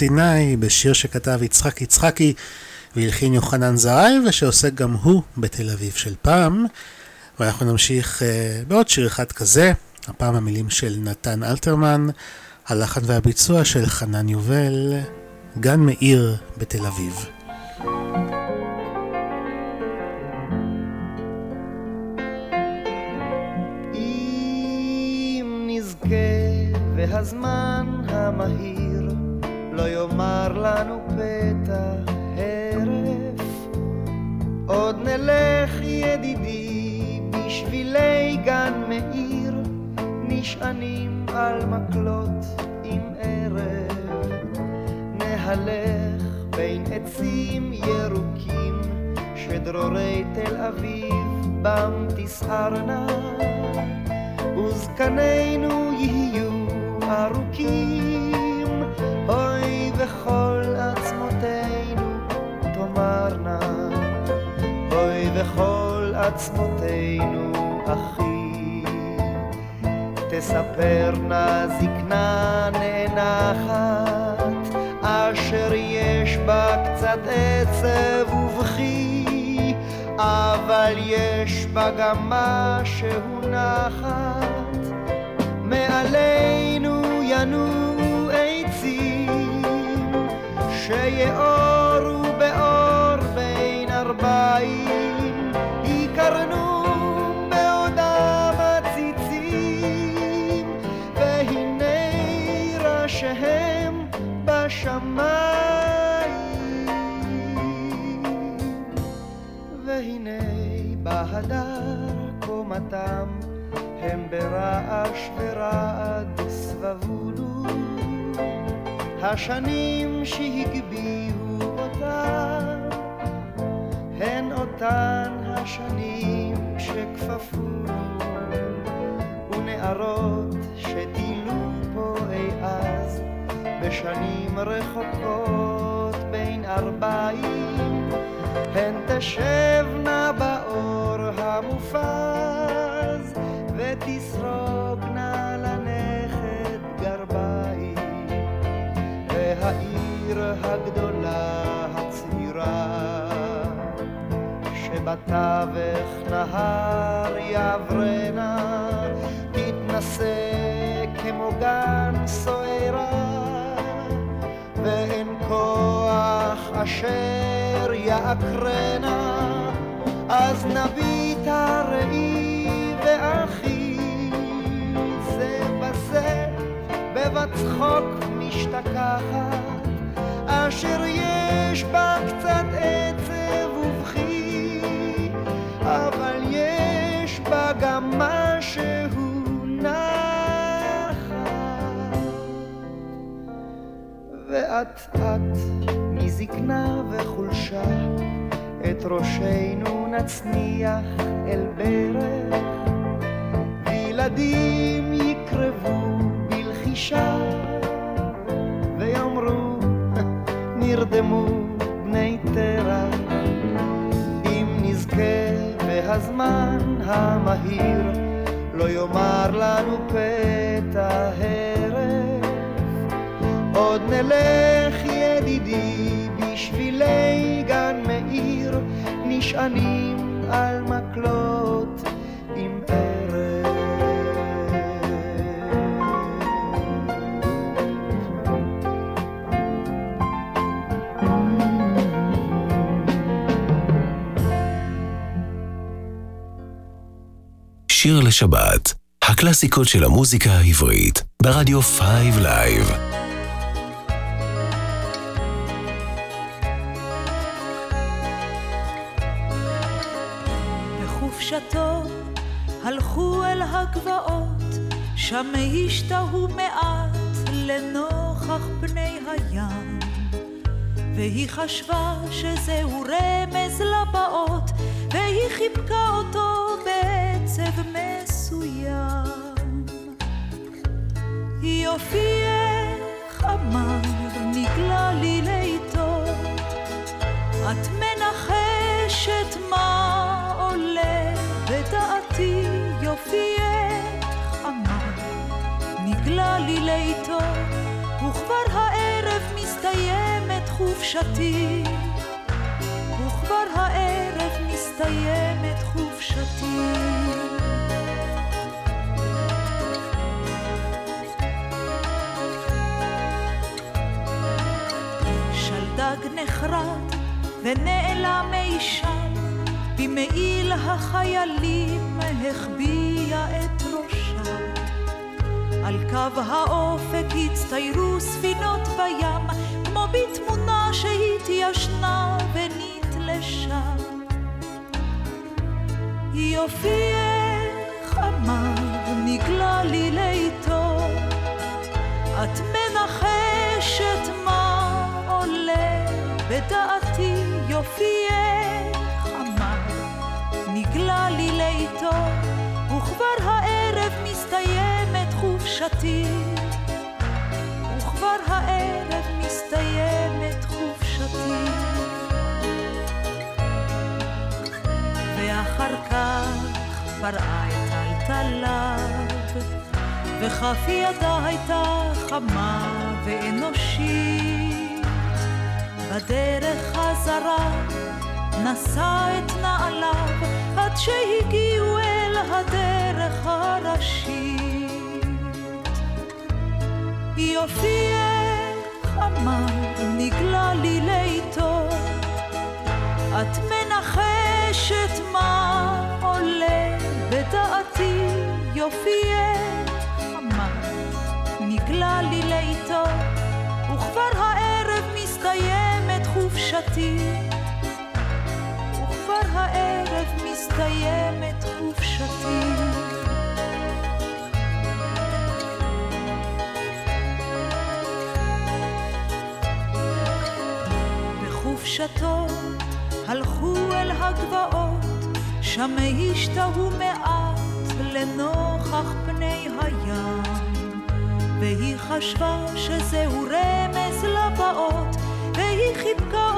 סיני בשיר שכתב יצחק יצחקי והלחין יוחנן זרעי ושעוסק גם הוא בתל אביב של פעם. ואנחנו נמשיך uh, בעוד שיר אחד כזה, הפעם המילים של נתן אלתרמן, הלחן והביצוע של חנן יובל, גן מאיר בתל אביב. על מקלות עם ערב, נהלך בין עצים ירוקים, שדרורי תל אביב בם תסערנה, וזקנינו יהיו ארוכים, אוי וכל עצמותינו תאמרנה, אוי וכל עצמותינו אחים. תספרנה זקנה נאנחת אשר יש בה קצת עצב ובכי אבל יש בה גם משהו נחת. מעלינו ינועו עצים שיאורו ברעש ורעד סבבונו השנים שהגביהו אותם הן אותן השנים שכפפונו. ונערות שטילו פה אי אז בשנים רחוקות בין ארבעים הן תשבנה באור המופז הגדולה הצעירה שבתווך נהר יעברנה תתנשא כמו גן סוערה ואין כוח אשר יעקרנה. אז נביט הראי ואחי זה בזה בבת צחוק משתכחת אשר יש בה קצת עצב ובכי אבל יש בה גם משהו נחת. ואט אט מזקנה וחולשה את ראשנו נצניח אל ברך. וילדים יקרבו בלחישה נרדמו בני תרח אם נזכה והזמן המהיר לא יאמר לנו פתע הרף עוד נלך ידידי בשבילי גן מאיר נשענים על מקלות שיר לשבת, הקלאסיקות של המוזיקה העברית, ברדיו 5 Live. בחופשתו הלכו אל הגבעות, שם השתהו מעט לנוכח פני הים. והיא חשבה שזהו רמז לבאות, והיא חיבקה אותו בעצב מסוים. יופייך אמר, נגלה לי לאיתו, את מנחשת מה עולה בדעתי, יופייך אמר, נגלה לי לאיתו, וכבר הערב מסתיימת חופשתי, וכבר הערב מסתיימת חופשתי. שלדג נחרד ונעלם אי שם, במעיל החיילים החביע את ראשה. על קו האופק הצטיירו ספינות בים, כמו בתמונה שהתיישנה ונתלשה. יופייך אמר, נגלה לי לאיתו, את מנחשת מה בדעתי יופייך אמר, נגלה לי לאיתו, וכבר הערב מסתיימת חופשתי. כך פרעה את טלטליו, וכף ידה הייתה חמה ואנושית. בדרך חזרה נשא את נעליו עד שהגיעו אל הדרך הראשית. יופייך אמר נגלה לי לאיתו, את מנחשת מה בדעתי יופייך אמר נגלה לי לאיתו, וכבר הערב מסתיימת חופשתי. וכבר הערב מסתיימת חופשתי. בחופשתו הלכו אל הגבעות, שם השתהו מעט לנוכח פני הים. והיא חשבה שזהו רמז לבאות, והיא חיבקה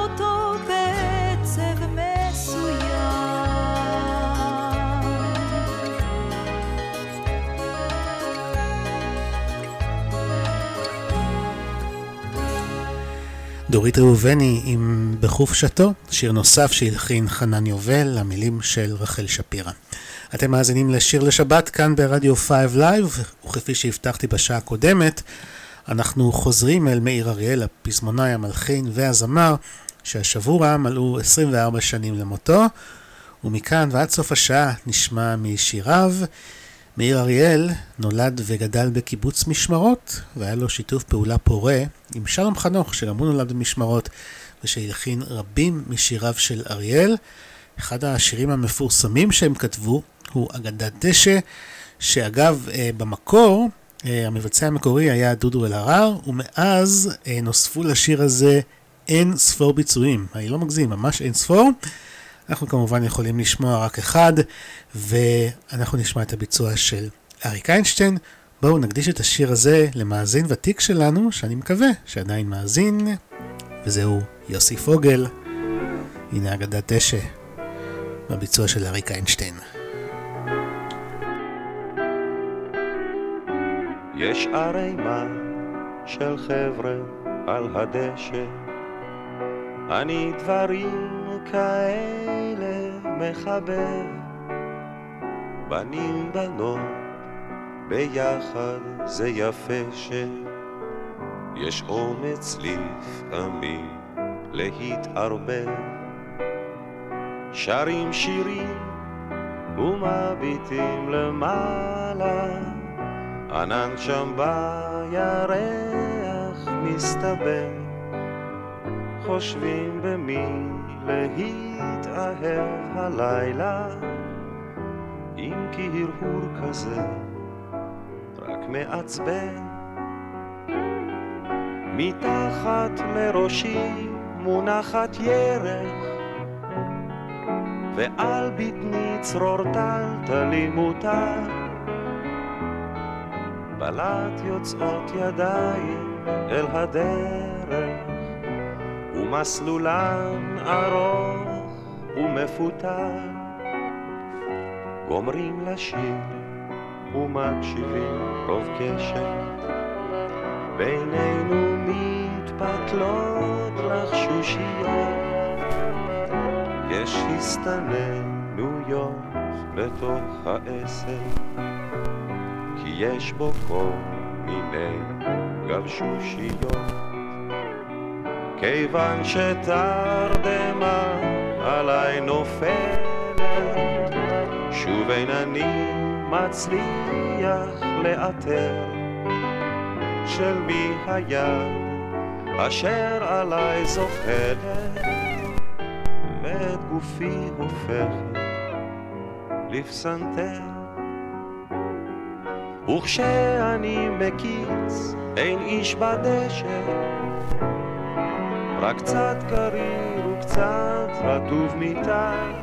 דורית ראובני עם בחופשתו, שיר נוסף שהלחין חנן יובל, המילים של רחל שפירא. אתם מאזינים לשיר לשבת כאן ברדיו 5 Live, וכפי שהבטחתי בשעה הקודמת, אנחנו חוזרים אל מאיר אריאל, הפזמונאי, המלחין והזמר, שהשבוע מלאו 24 שנים למותו, ומכאן ועד סוף השעה נשמע משיריו. מאיר אריאל נולד וגדל בקיבוץ משמרות, והיה לו שיתוף פעולה פורה עם שלום חנוך, שגם הוא נולד במשמרות, ושהלחין רבים משיריו של אריאל. אחד השירים המפורסמים שהם כתבו הוא אגדת דשא, שאגב, אה, במקור, אה, המבצע המקורי היה דודו אלהרר, ומאז אה, נוספו לשיר הזה אין ספור ביצועים. אני לא מגזים, ממש אין ספור. אנחנו כמובן יכולים לשמוע רק אחד, ואנחנו נשמע את הביצוע של אריק איינשטיין. בואו נקדיש את השיר הזה למאזין ותיק שלנו, שאני מקווה שעדיין מאזין, וזהו יוסי פוגל. הנה אגדת דשא, בביצוע של אריק איינשטיין. יש ערימה של חבר'ה על הדשא, אני דברים כאלה מחבב, בנים בנות ביחד זה יפה שיש אומץ לפעמים להתערבב, שרים שירים ומביטים למעלה, ענן שם בירח מסתבר. חושבים במי להתאהב הלילה, אם כי הרהור כזה רק מעצבן. מתחת לראשי מונחת ירך, ועל בטני צרור טלטלי מותר. בלט יוצאות ידיים אל הדרך. ומסלולן ארוך ומפותל. גומרים לשיר ומקשיבים רוב קשת, בינינו מתפתלות לחשושיות. יש הסתננויות בתוך העסק, כי יש בו כל מיני גבשושיות. כיוון שתרדמה עליי נופלת, שוב אין אני מצליח לאתר של מי היד אשר עליי זוחלת, ואת גופי הופכת לפסנתר. וכשאני מקיץ אין איש בדשא רק קצת קריר וקצת רטוב מדי.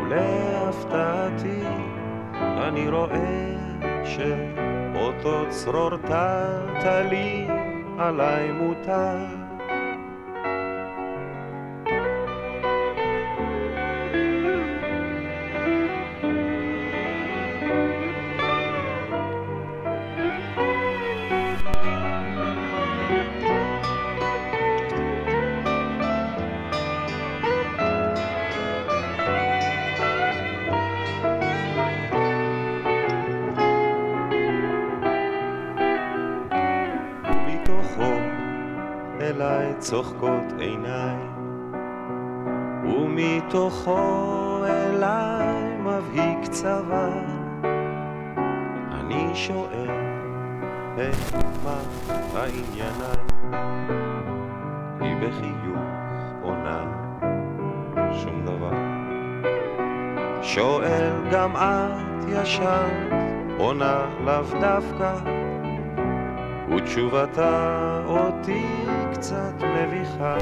ולהפתעתי אני רואה שאותו צרור טלטלי עליי מוטל. צוחקות עיניי, ומתוכו אליי מבהיק צבא. אני שואל, מה הענייניי? היא בחיוך עונה, שום דבר. שואל גם את ישר, עונה לאו דווקא, ותשובתה אותי קצת מביכה.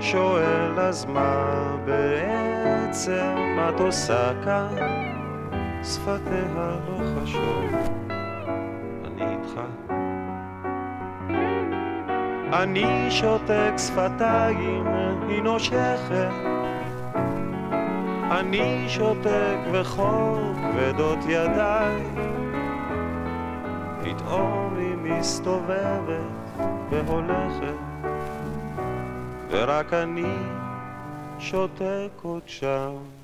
שואל אז מה בעצם את עושה כאן? שפתיה לא חשוב, אני איתך. אני שותק שפתיים, היא נושכת. אני שותק וכל כבדות ידיי. פתאום היא מסתובבת והולכת, ורק אני שותק עוד שם.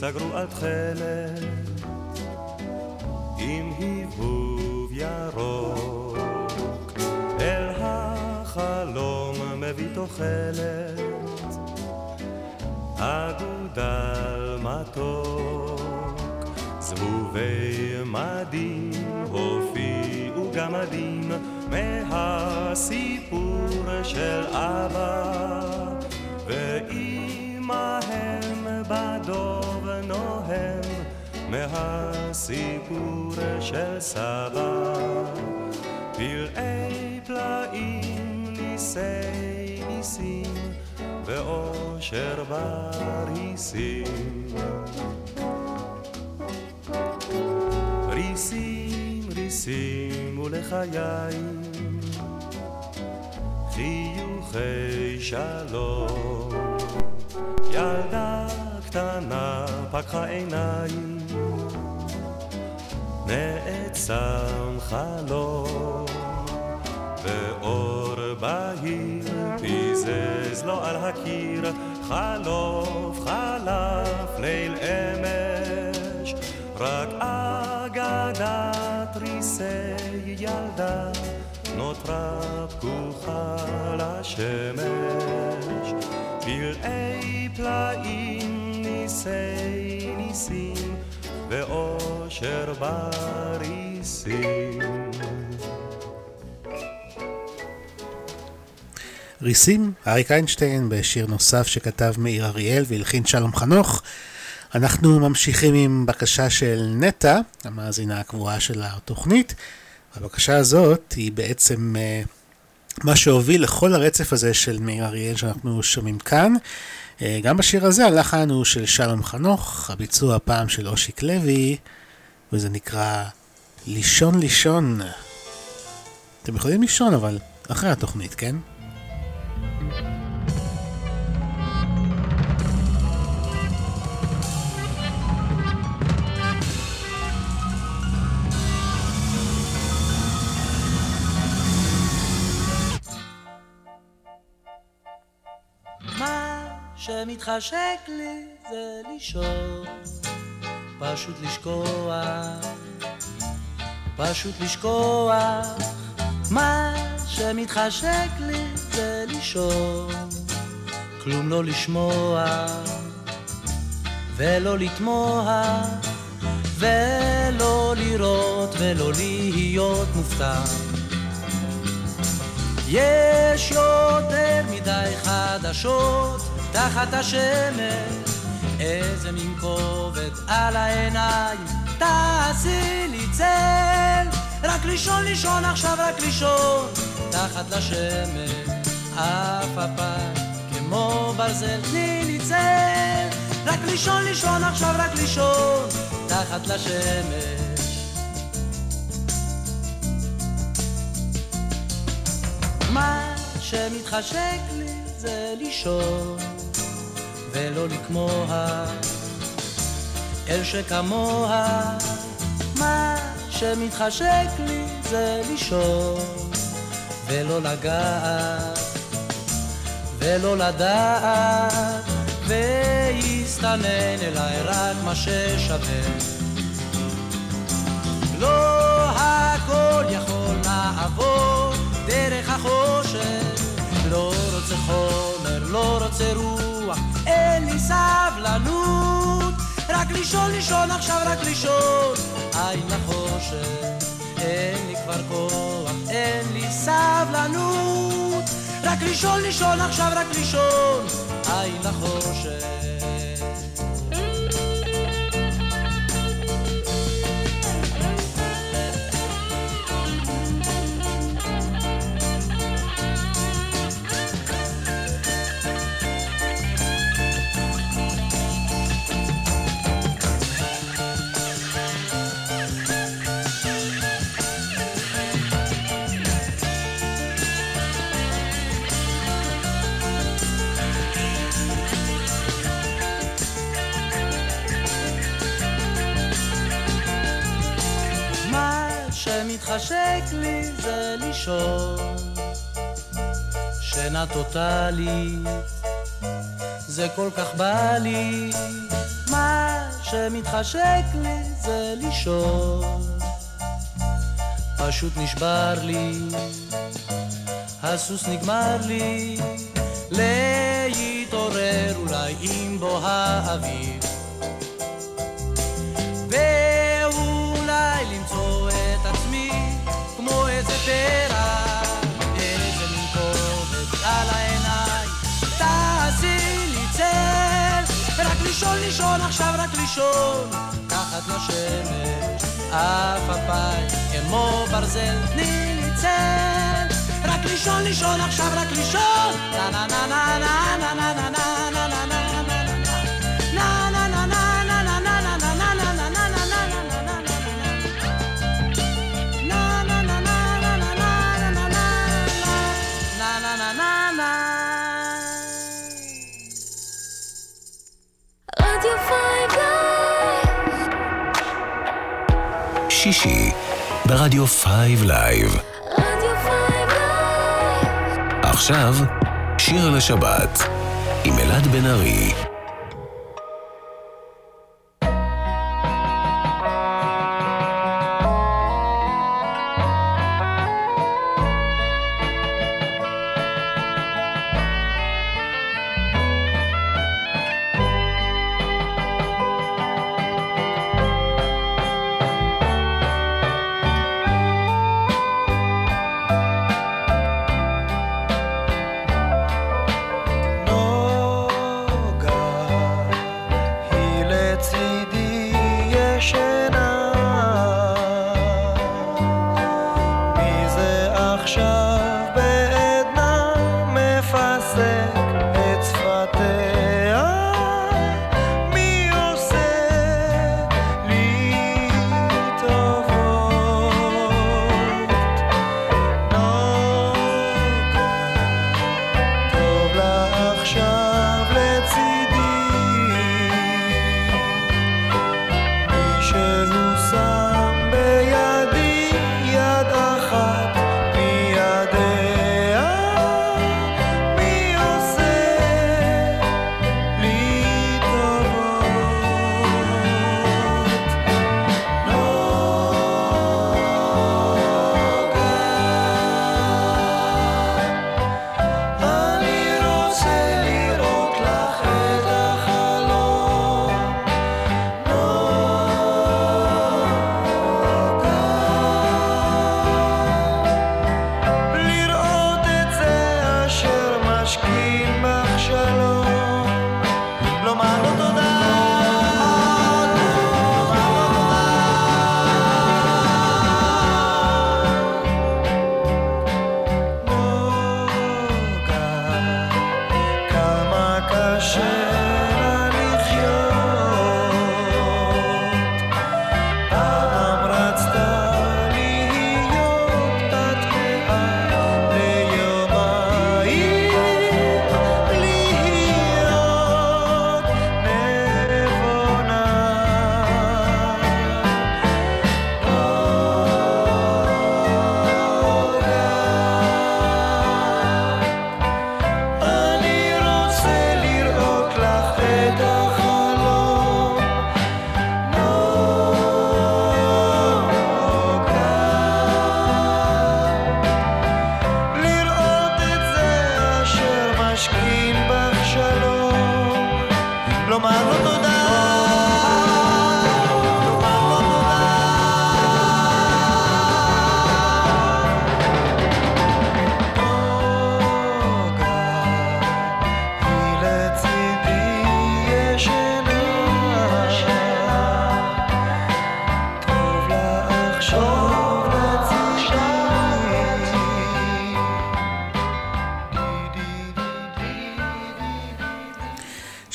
סגרו על תכלת עם הבהוב ירוק. אל החלום מביא תוחלת אגודל מתוק. זבובי מדים הופיעו גמדים מהסיפור של אבא מהסיפור של סבא. פלאי פלאים ניסי ניסים ואושר בריסים. ריסים ריסים ולחיים חיוכי שלום. ילדה קטנה פקחה עיניים נעצם חלום ואור בהיר פיזז לו על הקיר חלוף חלף ליל אמש. רק אגדת ריסי ילדה נותרה פקוחה לשמש. פלאי פלאים ניסי ניסים ואושר בריסים ריסים, אריק איינשטיין בשיר נוסף שכתב מאיר אריאל והלחין שלום חנוך. אנחנו ממשיכים עם בקשה של נטע, המאזינה הקבועה של התוכנית. הבקשה הזאת היא בעצם uh, מה שהוביל לכל הרצף הזה של מאיר אריאל שאנחנו שומעים כאן. Uh, גם בשיר הזה הלחן הוא של שלום חנוך, הביצוע הפעם של אושיק לוי, וזה נקרא לישון לישון. אתם יכולים לישון אבל אחרי התוכנית, כן? שמתחשק לי זה לישון, פשוט לשכוח, פשוט לשכוח. מה שמתחשק לי זה לישון, כלום לא לשמוע, ולא לתמוה, ולא לראות ולא להיות מופתע. יש יותר מדי חדשות תחת השמש, איזה מין כובד על העיניים, תעשי לי צל, רק לישון לישון עכשיו רק לישון, תחת לשמש, אף הפעם כמו ברזל, תני לי צל, רק לישון לישון עכשיו רק לישון, תחת לשמש. מה שמתחשק לי זה לישון ולא לקמוה אל שכמוה מה שמתחשק לי זה לישון ולא לגעת ולא לדעת ויסתנן אליי רק מה ששווה. לא הכל יכול לעבור דרך החושך לא רוצה חומר, לא רוצה רוח אין לי סבלנות. רק לישון, לישון עכשיו, רק לישון. עין לחושך אין לי כבר כוח, אין לי סבלנות. רק לישון, לישון עכשיו, רק לישון. עין לחושך שמתחשק לי זה לישון שינה טוטאלית זה כל כך בא לי. מה שמתחשק לי זה לישון. פשוט נשבר לי. הסוס נגמר לי. להתעורר אולי עם בוא האוויר כמו איזה מין כובד על העיניים. תעשי לי צל, רק לישון לישון עכשיו רק לישון, תחת לשמש, אף אפיים כמו ברזל, תני לי צל, רק לישון לישון עכשיו רק לישון, נה נה נה נה נה נה נה נה נה נה שישי ברדיו Five Live. רדיו Five עכשיו, שיר לשבת עם אלעד בן ארי.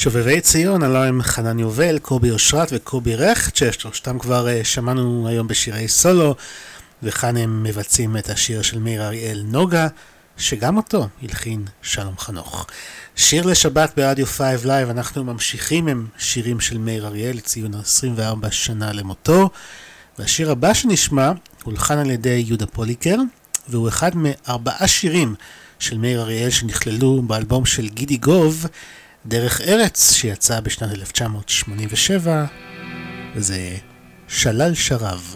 שובבי ציון, הלוא הם חנן יובל, קובי אושרת וקובי רכט, ששלושתם כבר אה, שמענו היום בשירי סולו, וכאן הם מבצעים את השיר של מאיר אריאל נוגה, שגם אותו הלחין שלום חנוך. שיר לשבת ברדיו 5 Live, אנחנו ממשיכים עם שירים של מאיר אריאל לציון 24 שנה למותו, והשיר הבא שנשמע הולחן על ידי יהודה פוליקר, והוא אחד מארבעה שירים של מאיר אריאל שנכללו באלבום של גידי גוב, דרך ארץ, שיצא בשנת 1987, וזה שלל שרב.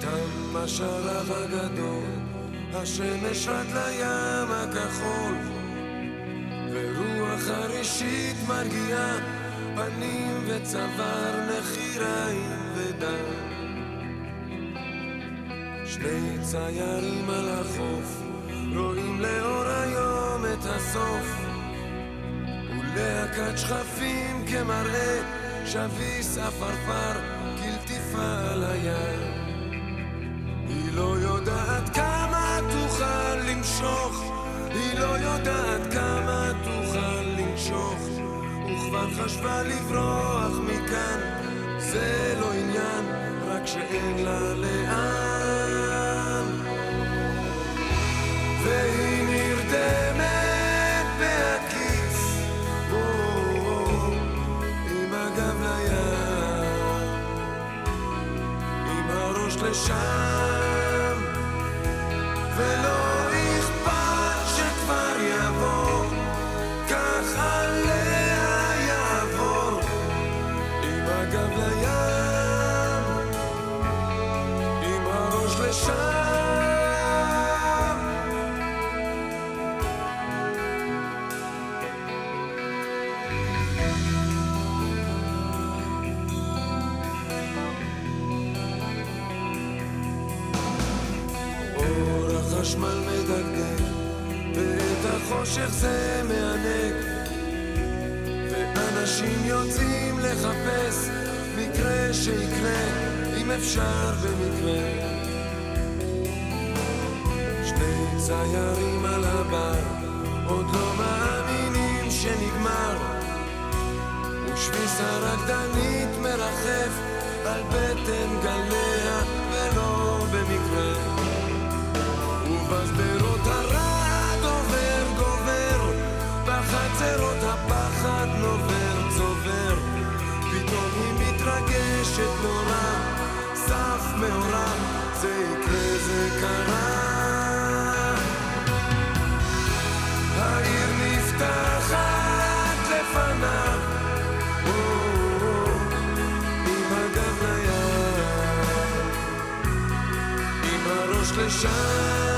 תם השלב הגדול, השמש עד לים הכחול, ורוח הראשית מרגיעה פנים וצוואר, נחיריים ודם. שני ציירים על החוף, רואים לאור היום את הסוף, ולהקת שכפים כמראה, שביס עפרפר, כלטיפה על הים. היא לא יודעת כמה תוכל למשוך, היא לא יודעת כמה תוכל לנשוך, וכבר חשבה לברוח מכאן, זה לא עניין, רק שאין לה לאן. והיא נרדמת לשם, ולא ואת החושך זה מענג, ואנשים יוצאים לחפש מקרה שיקרה, אם אפשר במקרה. שני ציירים על הבר, עוד לא מאמינים שנגמר, ושביס הרקדנית מרחף על בטן גליה, הראש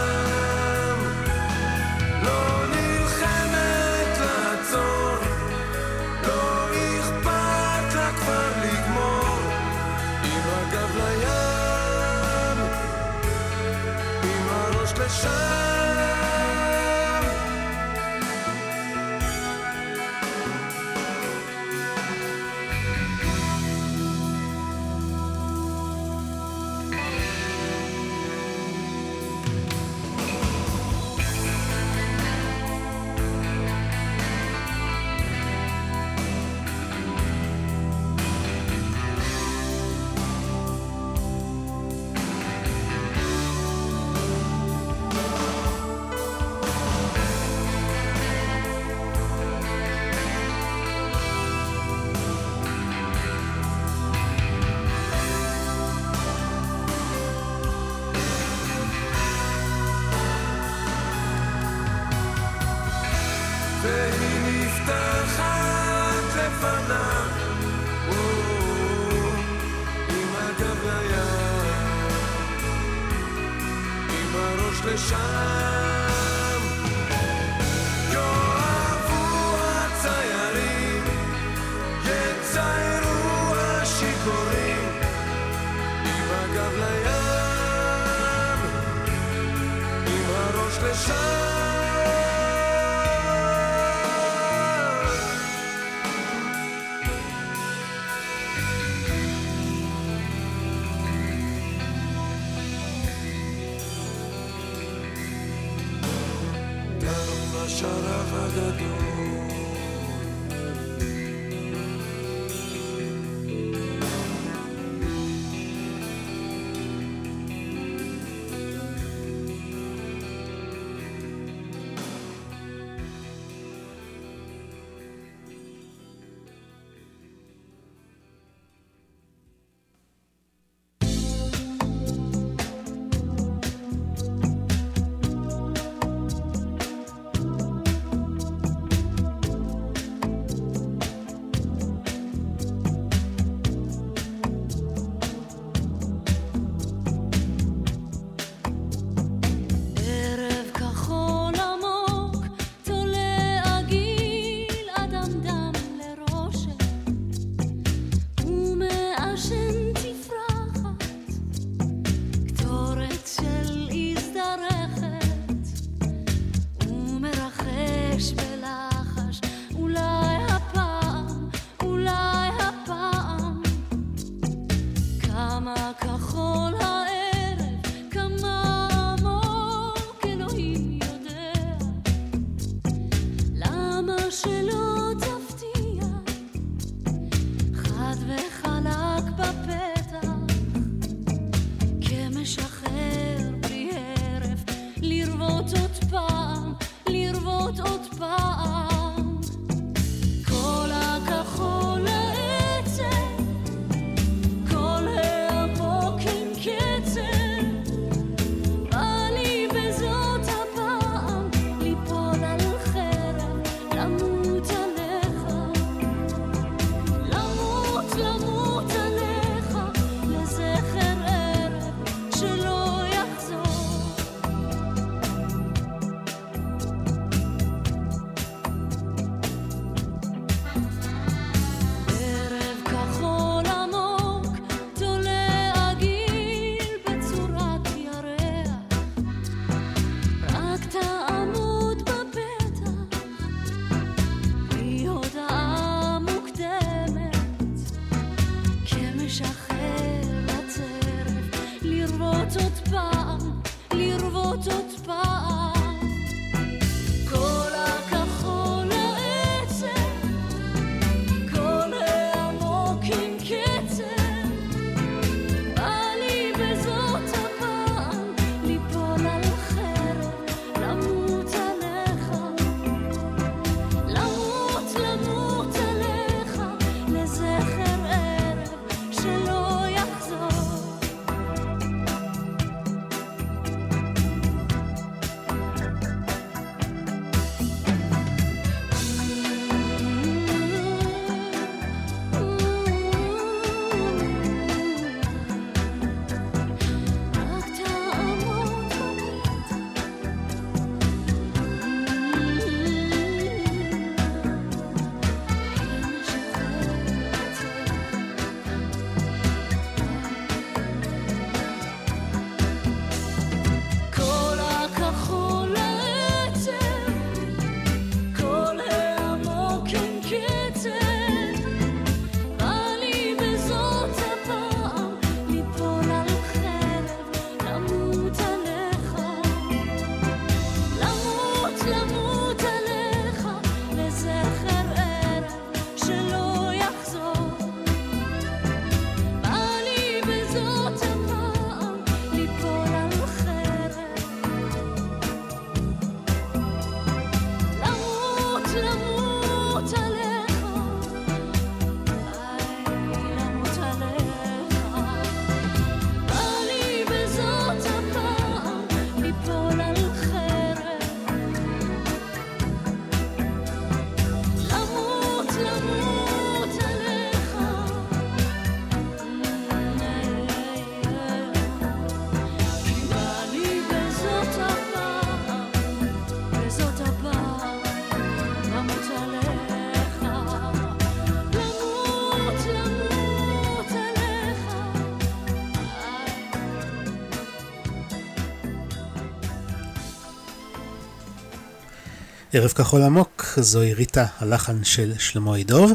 ערב כחול עמוק, זוהי ריטה, הלחן של שלמה ידוב,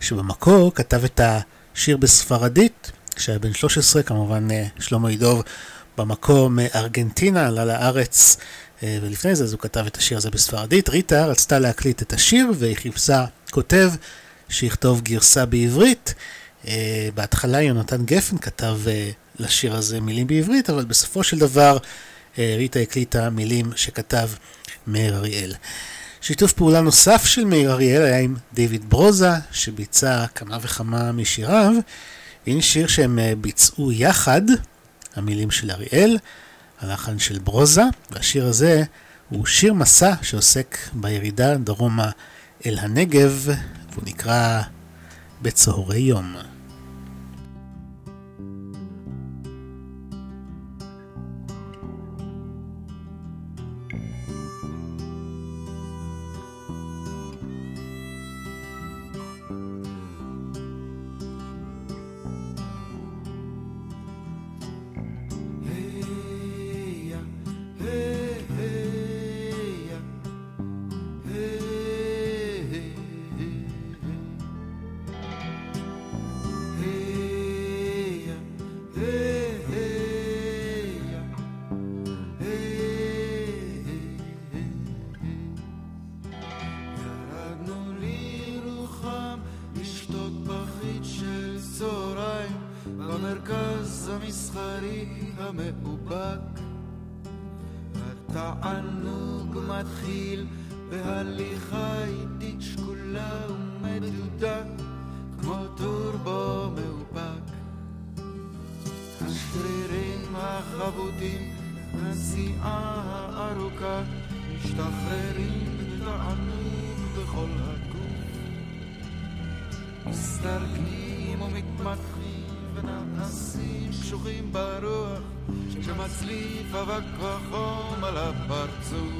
שבמקור כתב את השיר בספרדית, כשהיה בן 13, כמובן אה, שלמה ידוב במקור מארגנטינה, עלה לארץ, אה, ולפני זה אז הוא כתב את השיר הזה בספרדית. ריטה רצתה להקליט את השיר, והיא חיפשה כותב שיכתוב גרסה בעברית. אה, בהתחלה יונתן גפן כתב לשיר הזה מילים בעברית, אבל בסופו של דבר ריטה הקליטה מילים שכתב מאיר אריאל. שיתוף פעולה נוסף של מאיר אריאל היה עם דיוויד ברוזה, שביצע כמה וכמה משיריו. הנה שיר שהם אה, ביצעו יחד, המילים של אריאל, הלחן של ברוזה, והשיר הזה הוא שיר מסע שעוסק בירידה דרומה אל הנגב, והוא נקרא בצהרי יום. מסתרקים ומתמתחים ונעשים קשוחים ברוח שמצליף אבק וחום על הפרצוף.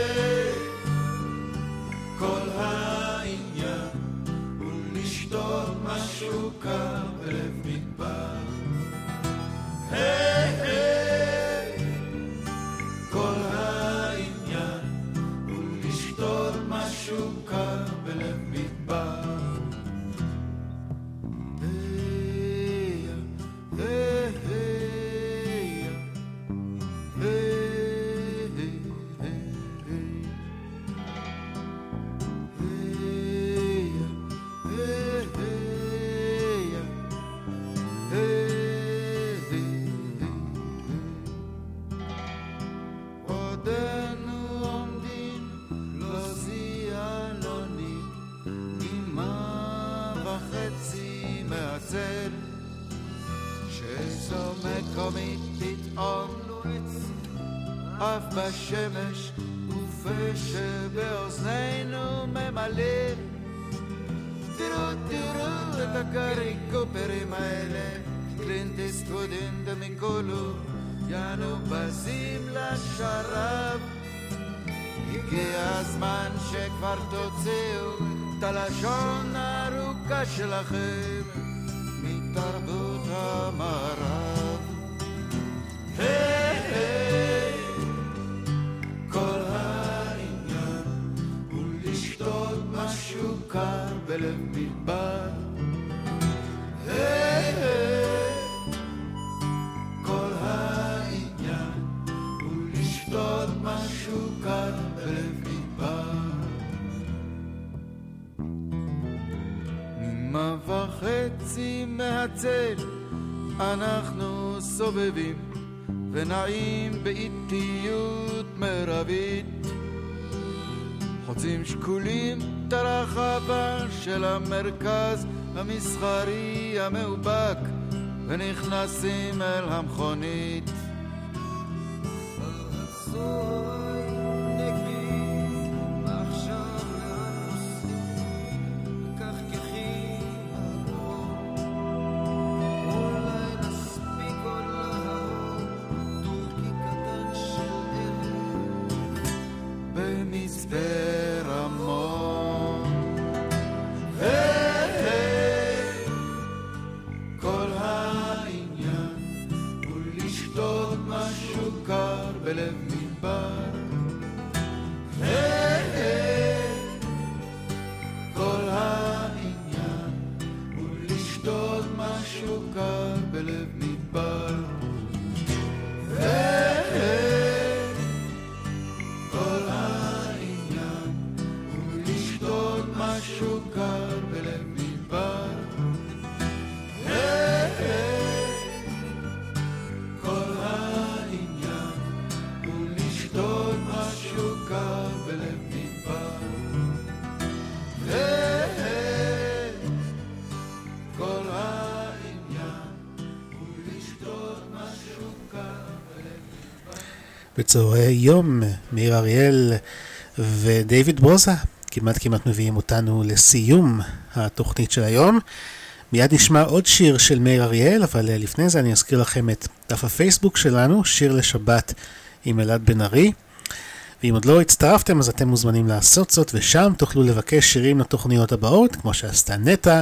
קלינט איסטווד אינדמיקולו, יאנו בזים לשרב. הגיע הזמן שכבר תוציאו את הלשון הארוכה שלכם מתרבות המערב. היי היי כל העניין הוא לשתות משהו קר בלב מדבר. מהצל אנחנו סובבים ונעים באיטיות מרבית. חוצים שקולים את הרחבה של המרכז המסחרי המאובק ונכנסים אל המכונית. במצפה בצהרי יום, מאיר אריאל ודייוויד ברוזה כמעט כמעט מביאים אותנו לסיום התוכנית של היום. מיד נשמע עוד שיר של מאיר אריאל, אבל אה, לפני זה אני אזכיר לכם את דף הפייסבוק שלנו, שיר לשבת עם אלעד בן ארי. ואם עוד לא הצטרפתם אז אתם מוזמנים לעשות זאת, ושם תוכלו לבקש שירים לתוכניות הבאות, כמו שעשתה נטע,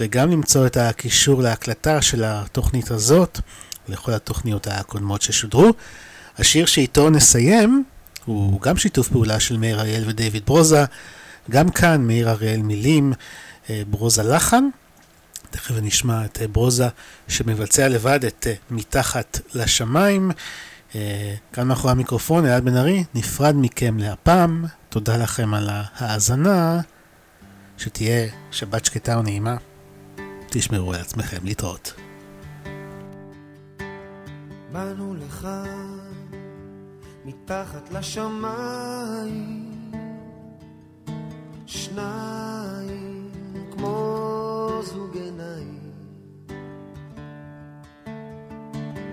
וגם למצוא את הקישור להקלטה של התוכנית הזאת, לכל התוכניות הקודמות ששודרו. השיר שאיתו נסיים הוא גם שיתוף פעולה של מאיר אריאל ודייוויד ברוזה, גם כאן מאיר אריאל מילים, אה, ברוזה לחן. תכף נשמע את אה, ברוזה שמבצע לבד את אה, מתחת לשמיים. כאן מאחורי המיקרופון, אלעד בן ארי, נפרד מכם להפעם. תודה לכם על ההאזנה. שתהיה שבת שקטה ונעימה. תשמרו על עצמכם, להתראות. באנו לך מתחת לשמיים. שניים כמו זוג עיניים.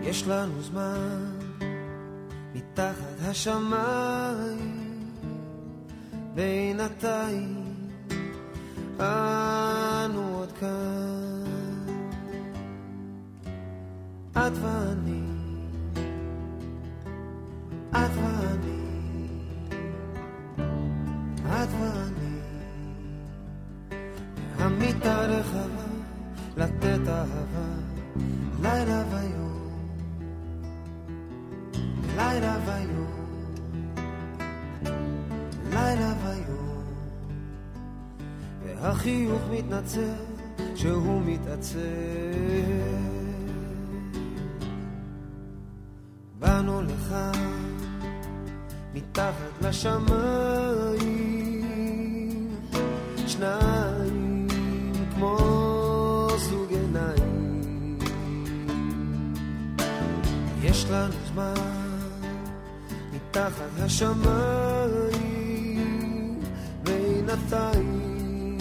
יש לנו זמן מתחת השמיים. בינתיים אנו עוד כאן. את ואני את ואני, שהוא מתעצל. באנו לך מתחת לשמיים שניים כמו זוג עיניים יש לנו זמן מתחת השמיים בינתיים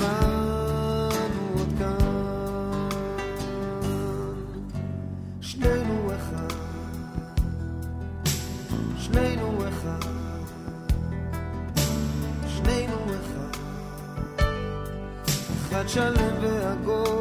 אנו אחד שלם